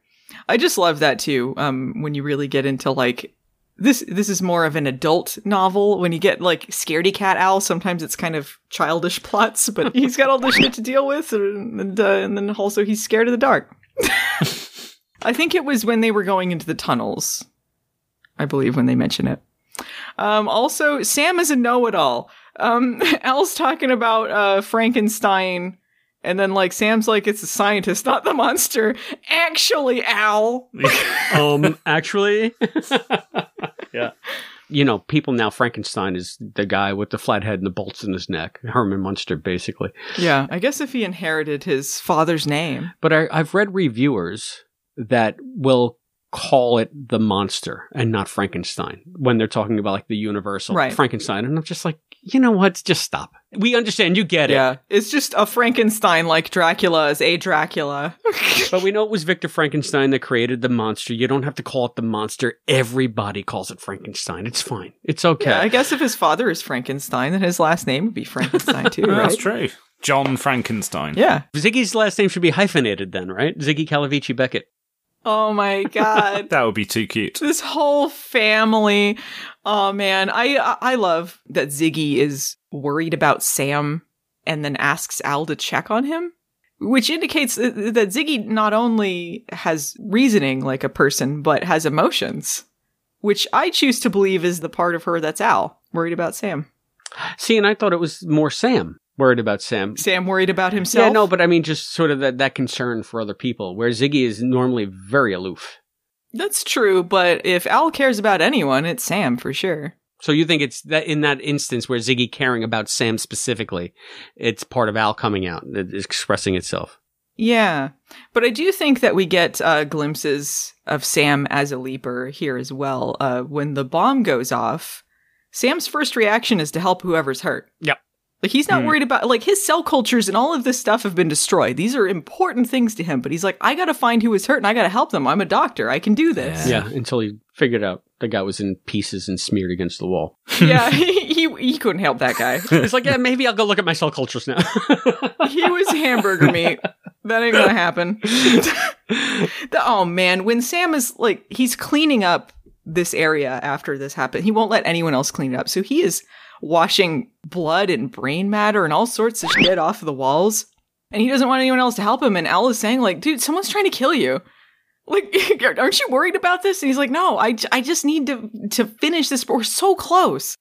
I just love that too. Um, when you really get into like this, this is more of an adult novel. When you get like scaredy cat Al, sometimes it's kind of childish plots, but he's got all this shit to deal with, and and, uh, and then also he's scared of the dark. I think it was when they were going into the tunnels. I believe when they mention it. Um, also, Sam is a know-it-all. Um, Al's talking about uh, Frankenstein, and then like Sam's like, "It's the scientist, not the monster." Actually, Al. um, actually, yeah. You know, people now, Frankenstein is the guy with the flat head and the bolts in his neck. Herman Munster, basically. yeah, I guess if he inherited his father's name, But I, I've read reviewers that will call it the monster and not Frankenstein when they're talking about like the universal Right. Frankenstein. And I'm just like, you know what? Just stop. We understand. You get it. yeah, it's just a Frankenstein like Dracula is a Dracula. But we know it was Victor Frankenstein that created the monster. You don't have to call it the monster. Everybody calls it Frankenstein. It's fine. It's okay. Yeah, I guess if his father is Frankenstein, then his last name would be Frankenstein too, Oh, That's true. John Frankenstein. Yeah. Ziggy's last name should be hyphenated then, right? Ziggy Calavicci Beckett. Oh my god. That would be too cute. this whole family. Oh man, I I love that Ziggy is worried about Sam and then asks Al to check on him, which indicates that that Ziggy not only has reasoning like a person but has emotions, which I choose to believe is the part of her that's Al, worried about Sam. See, and I thought it was more Sam worried about Sam. Sam worried about himself. Yeah, no, but I mean, just sort of that, that concern for other people, where Ziggy is normally very aloof. That's true, but if Al cares about anyone, it's Sam for sure. So you think it's that in that instance where Ziggy caring about Sam specifically, it's part of Al coming out, expressing itself. Yeah, but I do think that we get uh, glimpses of Sam as a leaper here as well. Uh, when the bomb goes off, Sam's first reaction is to help whoever's hurt. Yep. Like he's not Hmm. worried about like his cell cultures and all of this stuff have been destroyed. These are important things to him, but he's like, I gotta find who is hurt and I gotta help them. I'm a doctor. I can do this. Yeah, until he figured out the guy was in pieces and smeared against the wall. Yeah, he, he he couldn't help that guy. He's like, yeah, maybe I'll go look at my cell cultures now. he was hamburger meat. That ain't gonna happen. The- oh man, when Sam is like he's cleaning up this area after this happened, he won't let anyone else clean it up. So he is washing blood and brain matter and all sorts of shit off the walls. And he doesn't want anyone else to help him. And Al is saying, like, dude, someone's trying to kill you. Like, aren't you worried about this? And he's like, no, I, I just need to to finish this. We're so close.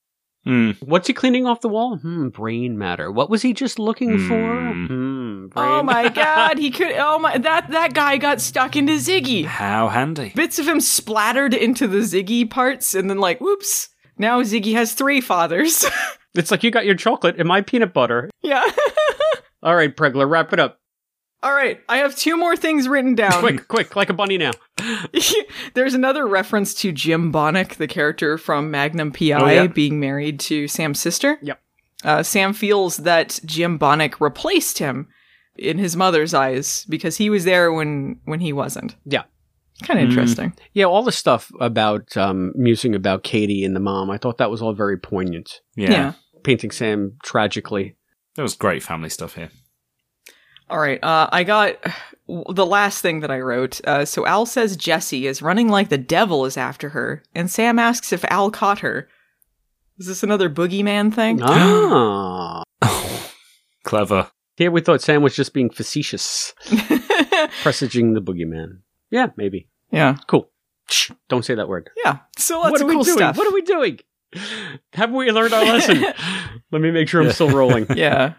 Hmm. What's he cleaning off the wall? Hmm, brain matter. What was he just looking for? Hmm. Hmm, brain Oh my god, he could. Oh my, that that guy got stuck into Ziggy. How handy. bits of him splattered into the Ziggy parts, and then like, whoops! Now Ziggy has three fathers. It's like you got your chocolate and my peanut butter. yeah. All right, Pregler, wrap it up. All right, I have two more things written down. Quick, quick, like a bunny now. There's another reference to Jim Bonnick, the character from Magnum PI, Oh, yeah. being married to Sam's sister. Yep. Uh, Sam feels that Jim Bonnick replaced him in his mother's eyes because he was there when when he wasn't. Yeah. Kind of Mm. interesting. Yeah, all the stuff about um, musing about Katie and the mom, I thought that was all very poignant. Yeah. yeah. Painting Sam tragically. There was great family stuff here. All right. Uh, I got the last thing that I wrote. Uh, so Al says Jesse is running like the devil is after her, and Sam asks if Al caught her. Is this another boogeyman thing? Ah. Clever. Here we thought Sam was just being facetious, presaging the boogeyman. Yeah, maybe. Yeah. Cool. Shh, don't say that word. Yeah. So lots what are of we cool doing? stuff. What are we doing? Have we learned our lesson? Let me make sure I'm still rolling. yeah.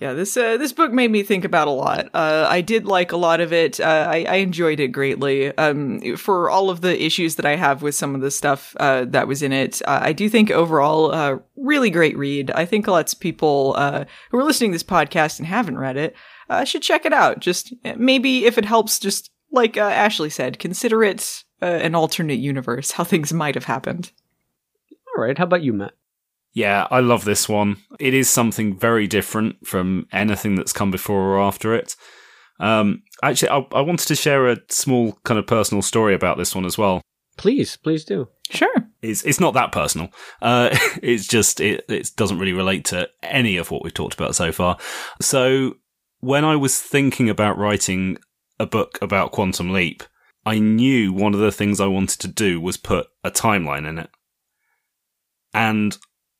Yeah, this uh, this book made me think about a lot. Uh, I did like a lot of it. Uh, I, I enjoyed it greatly. Um, for all of the issues that I have with some of the stuff uh, that was in it, uh, I do think overall, uh, really great read. I think lots of people uh, who are listening to this podcast and haven't read it uh, should check it out. Just maybe if it helps, just like uh, Ashley said, consider it uh, an alternate universe, how things might have happened. All right. How about you, Matt? Yeah, I love this one. It is something very different from anything that's come before or after it. Um, actually, I, I wanted to share a small kind of personal story about this one as well. Please, please do. Sure. It's it's not that personal. Uh, it's just it it doesn't really relate to any of what we've talked about so far. So when I was thinking about writing a book about Quantum Leap, I knew one of the things I wanted to do was put a timeline in it, and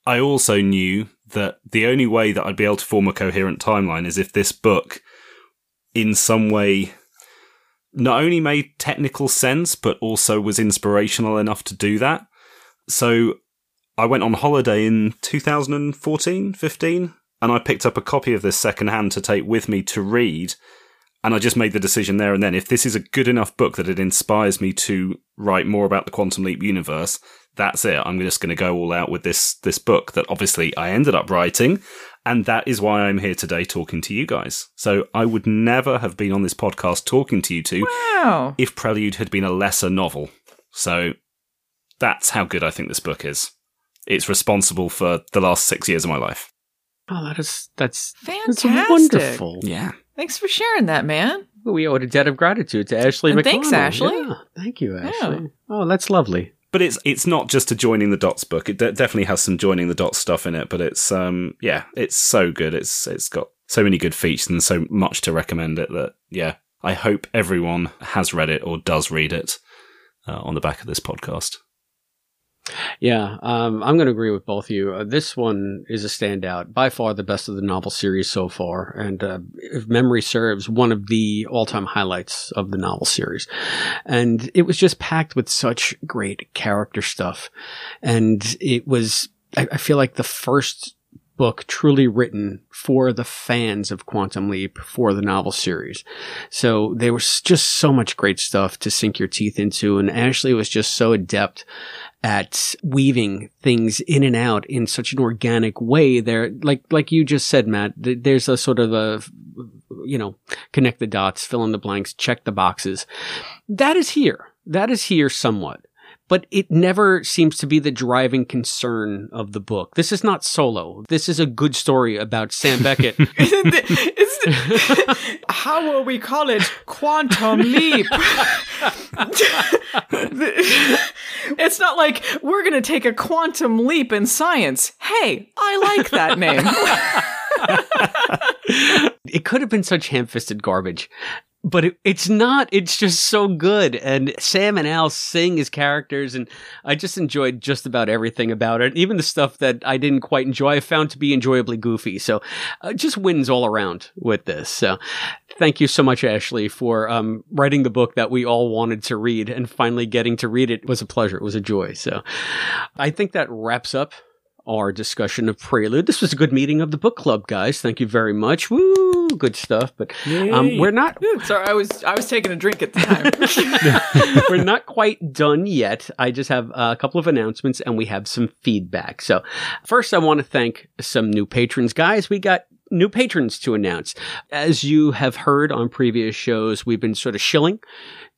I also knew that the only way that I'd be able to form a coherent timeline is if this book, in some way, not only made technical sense, but also was inspirational enough to do that. So I went on holiday in 2014, 15, and I picked up a copy of this secondhand to take with me to read. And I just made the decision there and then if this is a good enough book that it inspires me to write more about the Quantum Leap universe, that's it. I'm just going to go all out with this this book that obviously I ended up writing, and that is why I'm here today talking to you guys. So I would never have been on this podcast talking to you two Wow. if Prelude had been a lesser novel. So that's how good I think this book is. It's responsible for the last six years of my life. Oh, that is that's Fantastic. that's wonderful. Yeah. Thanks for sharing that, man. We owe a debt of gratitude to Ashley And McConnell. thanks, Ashley. Yeah, thank you, Ashley. Oh, that's lovely. But it's it's not just a joining the dots book. It de- definitely has some joining the dots stuff in it. But it's um yeah, it's so good. It's it's got so many good features and so much to recommend it that yeah, I hope everyone has read it or does read it uh, on the back of this podcast. Yeah, um, I'm going to agree with both of you. Uh, this one is a standout, by far the best of the novel series so far, and uh, if memory serves, one of the all-time highlights of the novel series. And it was just packed with such great character stuff, and it was. I, I feel like the first book truly written for the fans of Quantum Leap for the novel series. So there was just so much great stuff to sink your teeth into. And Ashley was just so adept at weaving things in and out in such an organic way there like like you just said matt th- there's a sort of a you know connect the dots fill in the blanks check the boxes. That is here. That is here somewhat but it never seems to be the driving concern of the book. This is not solo. This is a good story about Sam Beckett. How will we call it? Quantum leap. it's not like we're going to take a quantum leap in science. Hey, I like that name. it could have been such ham-fisted garbage but it, it's not it's just so good. And sam and al sing as characters and i just enjoyed just about everything about it. Even the stuff that i didn't quite enjoy i found to be enjoyably goofy. So uh, just wins all around with this. So thank you so much ashley for um, writing the book that we all wanted to read and finally getting to read it. Was a pleasure. It was a joy. So i think that wraps up our discussion of Prelude. This was a good meeting of the book club, guys. Thank you very much. Woo, good stuff. But um, we're not Sorry, I was I was taking a drink at the time. we're not quite done yet. I just have a couple of announcements and we have some feedback. So first, I want to thank some new patrons, guys. We got new patrons to announce. As you have heard on previous shows, we've been sort of shilling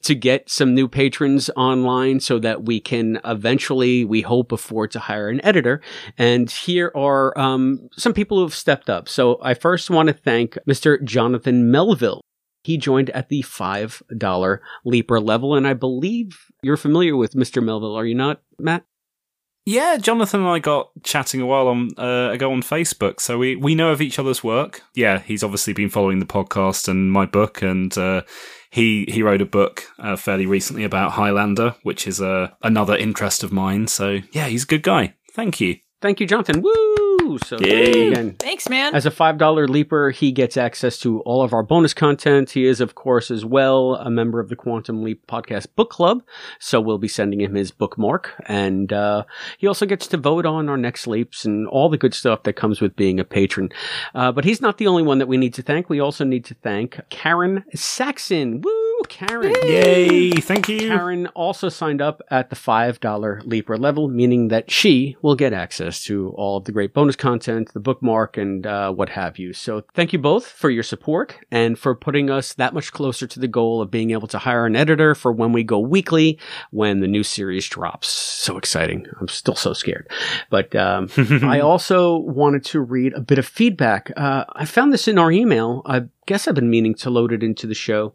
to get some new patrons online so that we can eventually, we hope, afford to hire an editor. And here are um, some people who have stepped up. So I first want to thank Mr. Jonathan Melville. He joined at the $5 Leaper level. And I believe you're familiar with Mr. Melville, are you not, Matt? Yeah, Jonathan and I got chatting a while on uh, ago on Facebook, so we we know of each other's work. Yeah, he's obviously been following the podcast and my book, and uh, he he wrote a book uh, fairly recently about Highlander, which is uh, another interest of mine. So yeah, he's a good guy. Thank you. Thank you, Jonathan. Woo! So Yay. again, Thanks, man. As a $5 leaper, he gets access to all of our bonus content. He is, of course, as well a member of the Quantum Leap Podcast Book Club. So we'll be sending him his bookmark. And uh, he also gets to vote on our next leaps and all the good stuff that comes with being a patron. Uh, but he's not the only one that we need to thank. We also need to thank Karen Saxon. Woo! Karen. Yay! Thank you. Karen also signed up at the $5 Leaper level, meaning that she will get access to all of the great bonus content, the bookmark, and uh, what have you. So thank you both for your support and for putting us that much closer to the goal of being able to hire an editor for when we go weekly when the new series drops. So exciting. I'm still so scared. But um, I also wanted to read a bit of feedback. Uh, I found this in our email. I guess I've been meaning to load it into the show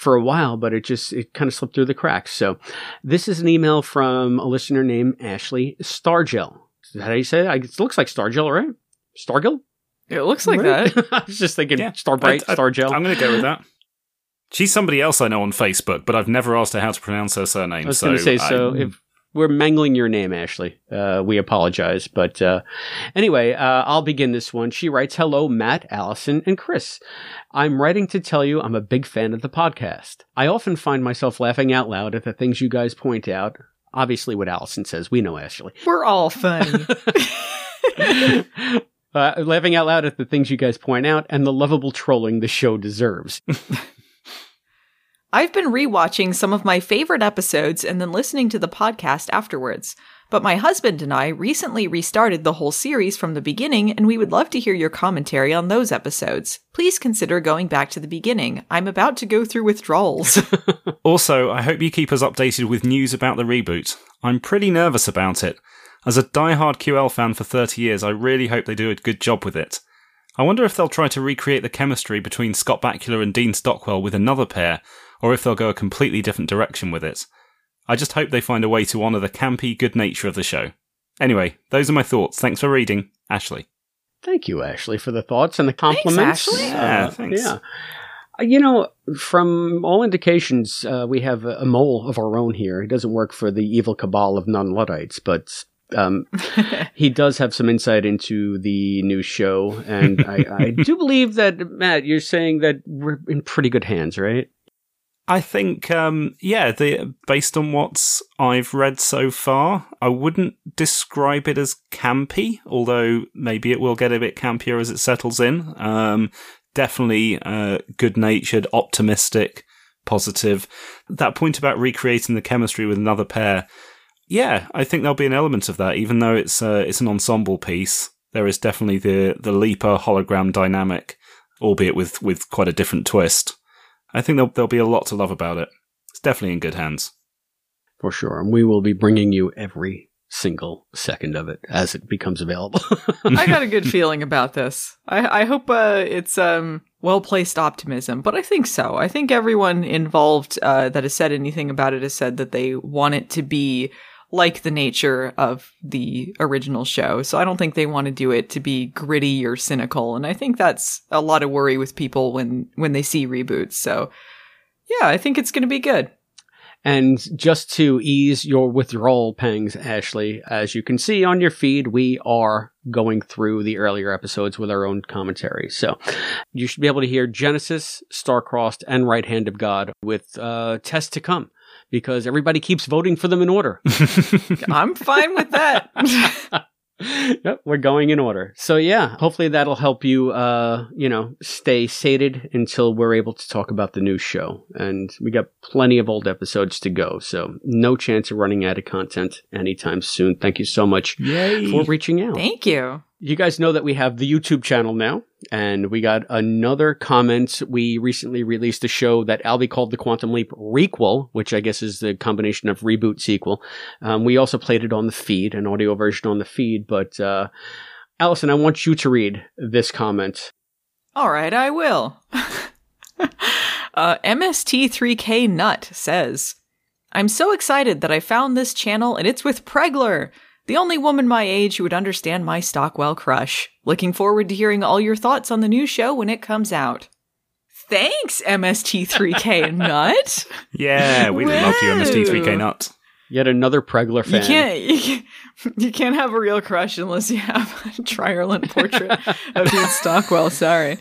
for a while, but it just it kind of slipped through the cracks. So this is an email from a listener named Ashley Stargell. Is that how you say it? It looks like Stargell, right? Stargill? it looks like Right? that. I was just thinking Yeah. Starbright, I- I- Stargell. I'm going to go with that. She's somebody else I know on Facebook, but I've never asked her how to pronounce her surname. I was so going to say, so I- if we're mangling your name, Ashley, uh, we apologize. But uh, anyway, uh, I'll begin this one. She writes, Hello, Matt, Allison, and Chris. I'm writing to tell you I'm a big fan of the podcast. I often find myself laughing out loud at the things you guys point out. Obviously, what Allison says, we know Ashley. We're all funny. uh, laughing out loud at the things you guys point out and the lovable trolling the show deserves. I've been rewatching some of my favorite episodes and then listening to the podcast afterwards. But my husband and I recently restarted the whole series from the beginning, and we would love to hear your commentary on those episodes. Please consider going back to the beginning. I'm about to go through withdrawals. Also, I hope you keep us updated with news about the reboot. I'm pretty nervous about it. As a die-hard QL fan for 30 years, I really hope they do a good job with it. I wonder if they'll try to recreate the chemistry between Scott Bakula and Dean Stockwell with another pair, or if they'll go a completely different direction with it. I just hope they find a way to honour the campy good nature of the show. Anyway, those are my thoughts. Thanks for reading. Ashley. Thank you, Ashley, for the thoughts and the compliments. Ashley. Yeah, Uh, thanks. Yeah. Uh, You know, from all indications, uh, we have a, a mole of our own here. He doesn't work for the evil cabal of non Luddites, but um, he does have some insight into the new show. And I, I do believe that, Matt, you're saying that we're in pretty good hands, right? I think, um, yeah, the, based on what I've read so far, I wouldn't describe it as campy, although maybe it will get a bit campier as it settles in. Um, definitely uh, good natured, optimistic, positive. That point about recreating the chemistry with another pair, yeah, I think there'll be an element of that, even though it's uh, it's an ensemble piece. There is definitely the the Leaper hologram dynamic, albeit with with quite a different twist. I think there'll, there'll be a lot to love about it. It's definitely in good hands. For sure. And we will be bringing you every single second of it as it becomes available. I got a good feeling about this. I, I hope uh, it's um, well placed optimism, but I think so. I think everyone involved uh, that has said anything about it has said that they want it to be like the nature of the original show. So I don't think they want to do it to be gritty or cynical. And I think that's a lot of worry with people when, when they see reboots. So yeah, I think it's going to be good. And just to ease your withdrawal pangs, Ashley, as you can see on your feed, we are going through the earlier episodes with our own commentary. So you should be able to hear Genesis, Starcrossed, and Right Hand of God with uh, tests to come because everybody keeps voting for them in order. I'm fine with that. yep, we're going in order. So yeah, hopefully that'll help you, uh, you know, stay sated until we're able to talk about the new show. And we got plenty of old episodes to go, so no chance of running out of content anytime soon. Thank you so much Yay. for reaching out. Thank you. You guys know that we have the YouTube channel now, and we got another comment. We recently released a show that Albie called the Quantum Leap requel, which I guess is the combination of reboot sequel. Um, we also played it on the feed, an audio version on the feed. But uh, Allison, I want you to read this comment. All right, I will. uh, MST3K Nut says, I'm so excited that I found this channel and it's with Pregler. The only woman my age who would understand my Stockwell crush. Looking forward to hearing all your thoughts on the new show when it comes out. Thanks, MST3K Nut. Yeah, we love you, MST3K Nut. Yet another Pregler fan. You can't, you can't, you can't have a real crush unless you have a Triarlant portrait of Dean Stockwell. Sorry.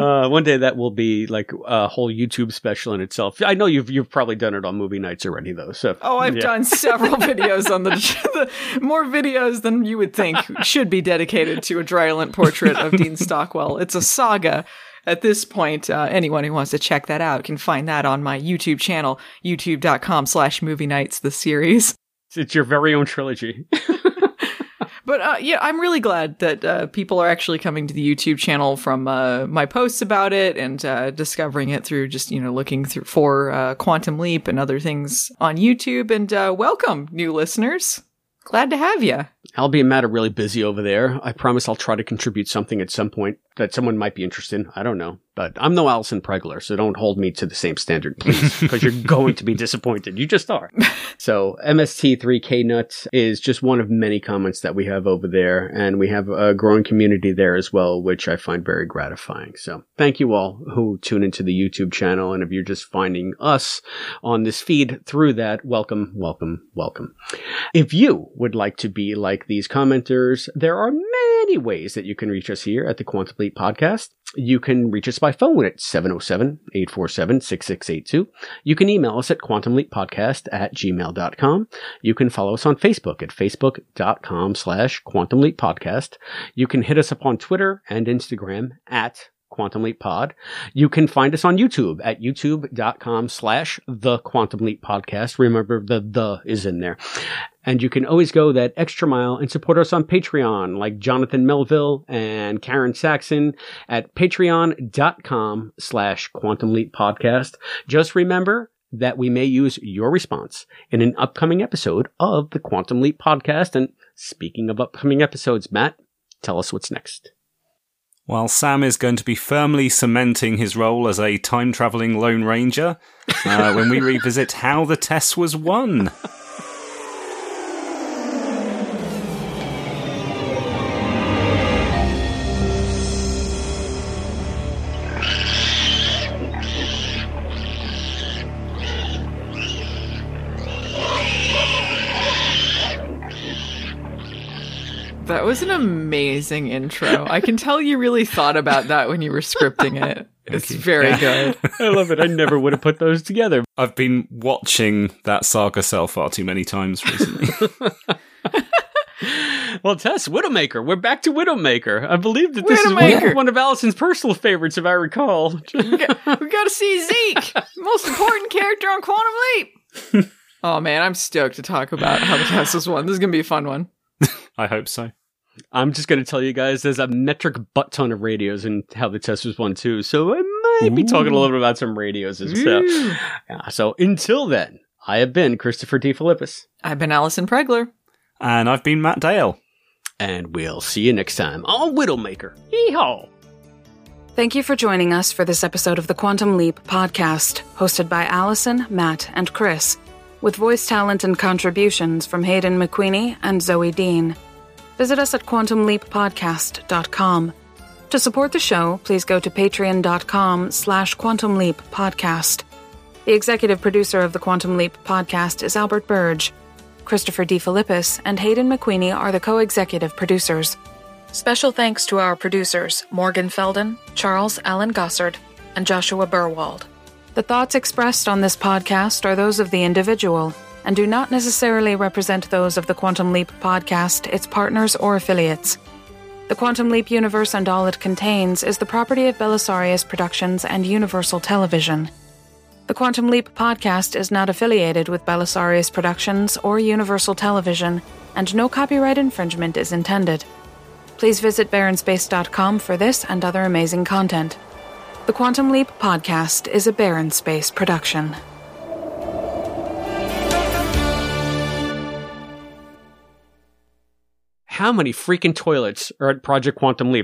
uh, one day that will be like a whole YouTube special in itself. I know you've you've probably done it on movie nights already, though. So oh, I've yeah. done several videos on the, the more videos than you would think should be dedicated to a Triarlant portrait of Dean Stockwell. It's a saga at this point, uh, anyone who wants to check that out can find that on my YouTube channel, youtube.com slash movie nights, the series. It's your very own trilogy. But uh, yeah, I'm really glad that uh, people are actually coming to the YouTube channel from uh, my posts about it and uh, discovering it through just, you know, looking through for uh, Quantum Leap and other things on YouTube. And welcome, new listeners. Glad to have you. Albie and Matt are really busy over there. I promise I'll try to contribute something at some point that someone might be interested in. I don't know. But I'm no Allison Pregler, so don't hold me to the same standard, please, because you're going to be disappointed. You just are. so MST3K Nuts is just one of many comments that we have over there, and we have a growing community there as well, which I find very gratifying. So thank you all who tune into the YouTube channel, and if you're just finding us on this feed through that, welcome, welcome, welcome. If you would like to be like these commenters, there are many ways that you can reach us here at the Quantum Leap Podcast. You can reach us by phone at 707-847-6682. You can email us at quantumleappodcast at gmail.com. You can follow us on Facebook at facebook.com slash quantumleappodcast. You can hit us up on Twitter and Instagram at Quantum Leap Pod. You can find us on YouTube at youtube.com slash the Quantum Leap Podcast. Remember the the is in there. And you can always go that extra mile and support us on Patreon, like Jonathan Melville and Karen Saxon at patreon.com slash Quantum Leap Podcast. Just remember that we may use your response in an upcoming episode of the Quantum Leap Podcast. And speaking of upcoming episodes, Matt, tell us what's next. While Sam is going to be firmly cementing his role as a time traveling Lone Ranger uh, when we revisit how the Tess was won. amazing intro. I can tell you really thought about that when you were scripting it. It's very good. I love it. I never would have put those together. I've been watching that saga sell far too many times recently. Well, Tess, Widowmaker. We're back to Widowmaker. I believe that this is Widowmaker. one, one of Allison's personal favorites, if I recall. we got to see Zeke, most important character on Quantum Leap. oh man, I'm stoked to talk about how the Tess was won. This is gonna be a fun one. I hope so. I'm just going to tell you guys there's a metric butt ton of radios and how the Tess was won too. So I might be talking a little bit about some radios as well. Yeah, so until then, I have been Christopher DeFilippis, I've been Allison Pregler. And I've been Matt Dale. and we'll see you next time on Widowmaker. Yeehaw! Thank you for joining us for this episode of the Quantum Leap podcast, hosted by Allison, Matt, and Chris, with voice talent and contributions from Hayden McQueenie and Zoe Dean. Visit us at quantumleappodcast.com. To support the show, please go to patreon.com slash quantumleappodcast. The executive producer of the Quantum Leap podcast is Albert Burge. Christopher D. And Hayden McQueenie are the co-executive producers. Special thanks to our producers, Morgan Felden, Charles Allen Gossard, and Joshua Burwald. The thoughts expressed on this podcast are those of the individual and do not necessarily represent those of the Quantum Leap podcast, its partners, or affiliates. The Quantum Leap universe and all it contains is the property of Belisarius Productions and Universal Television. The Quantum Leap podcast is not affiliated with Belisarius Productions or Universal Television, and no copyright infringement is intended. Please visit baronspace.com for this and other amazing content. The Quantum Leap podcast is a Baron Space production. How many freaking toilets are at Project Quantum Leap?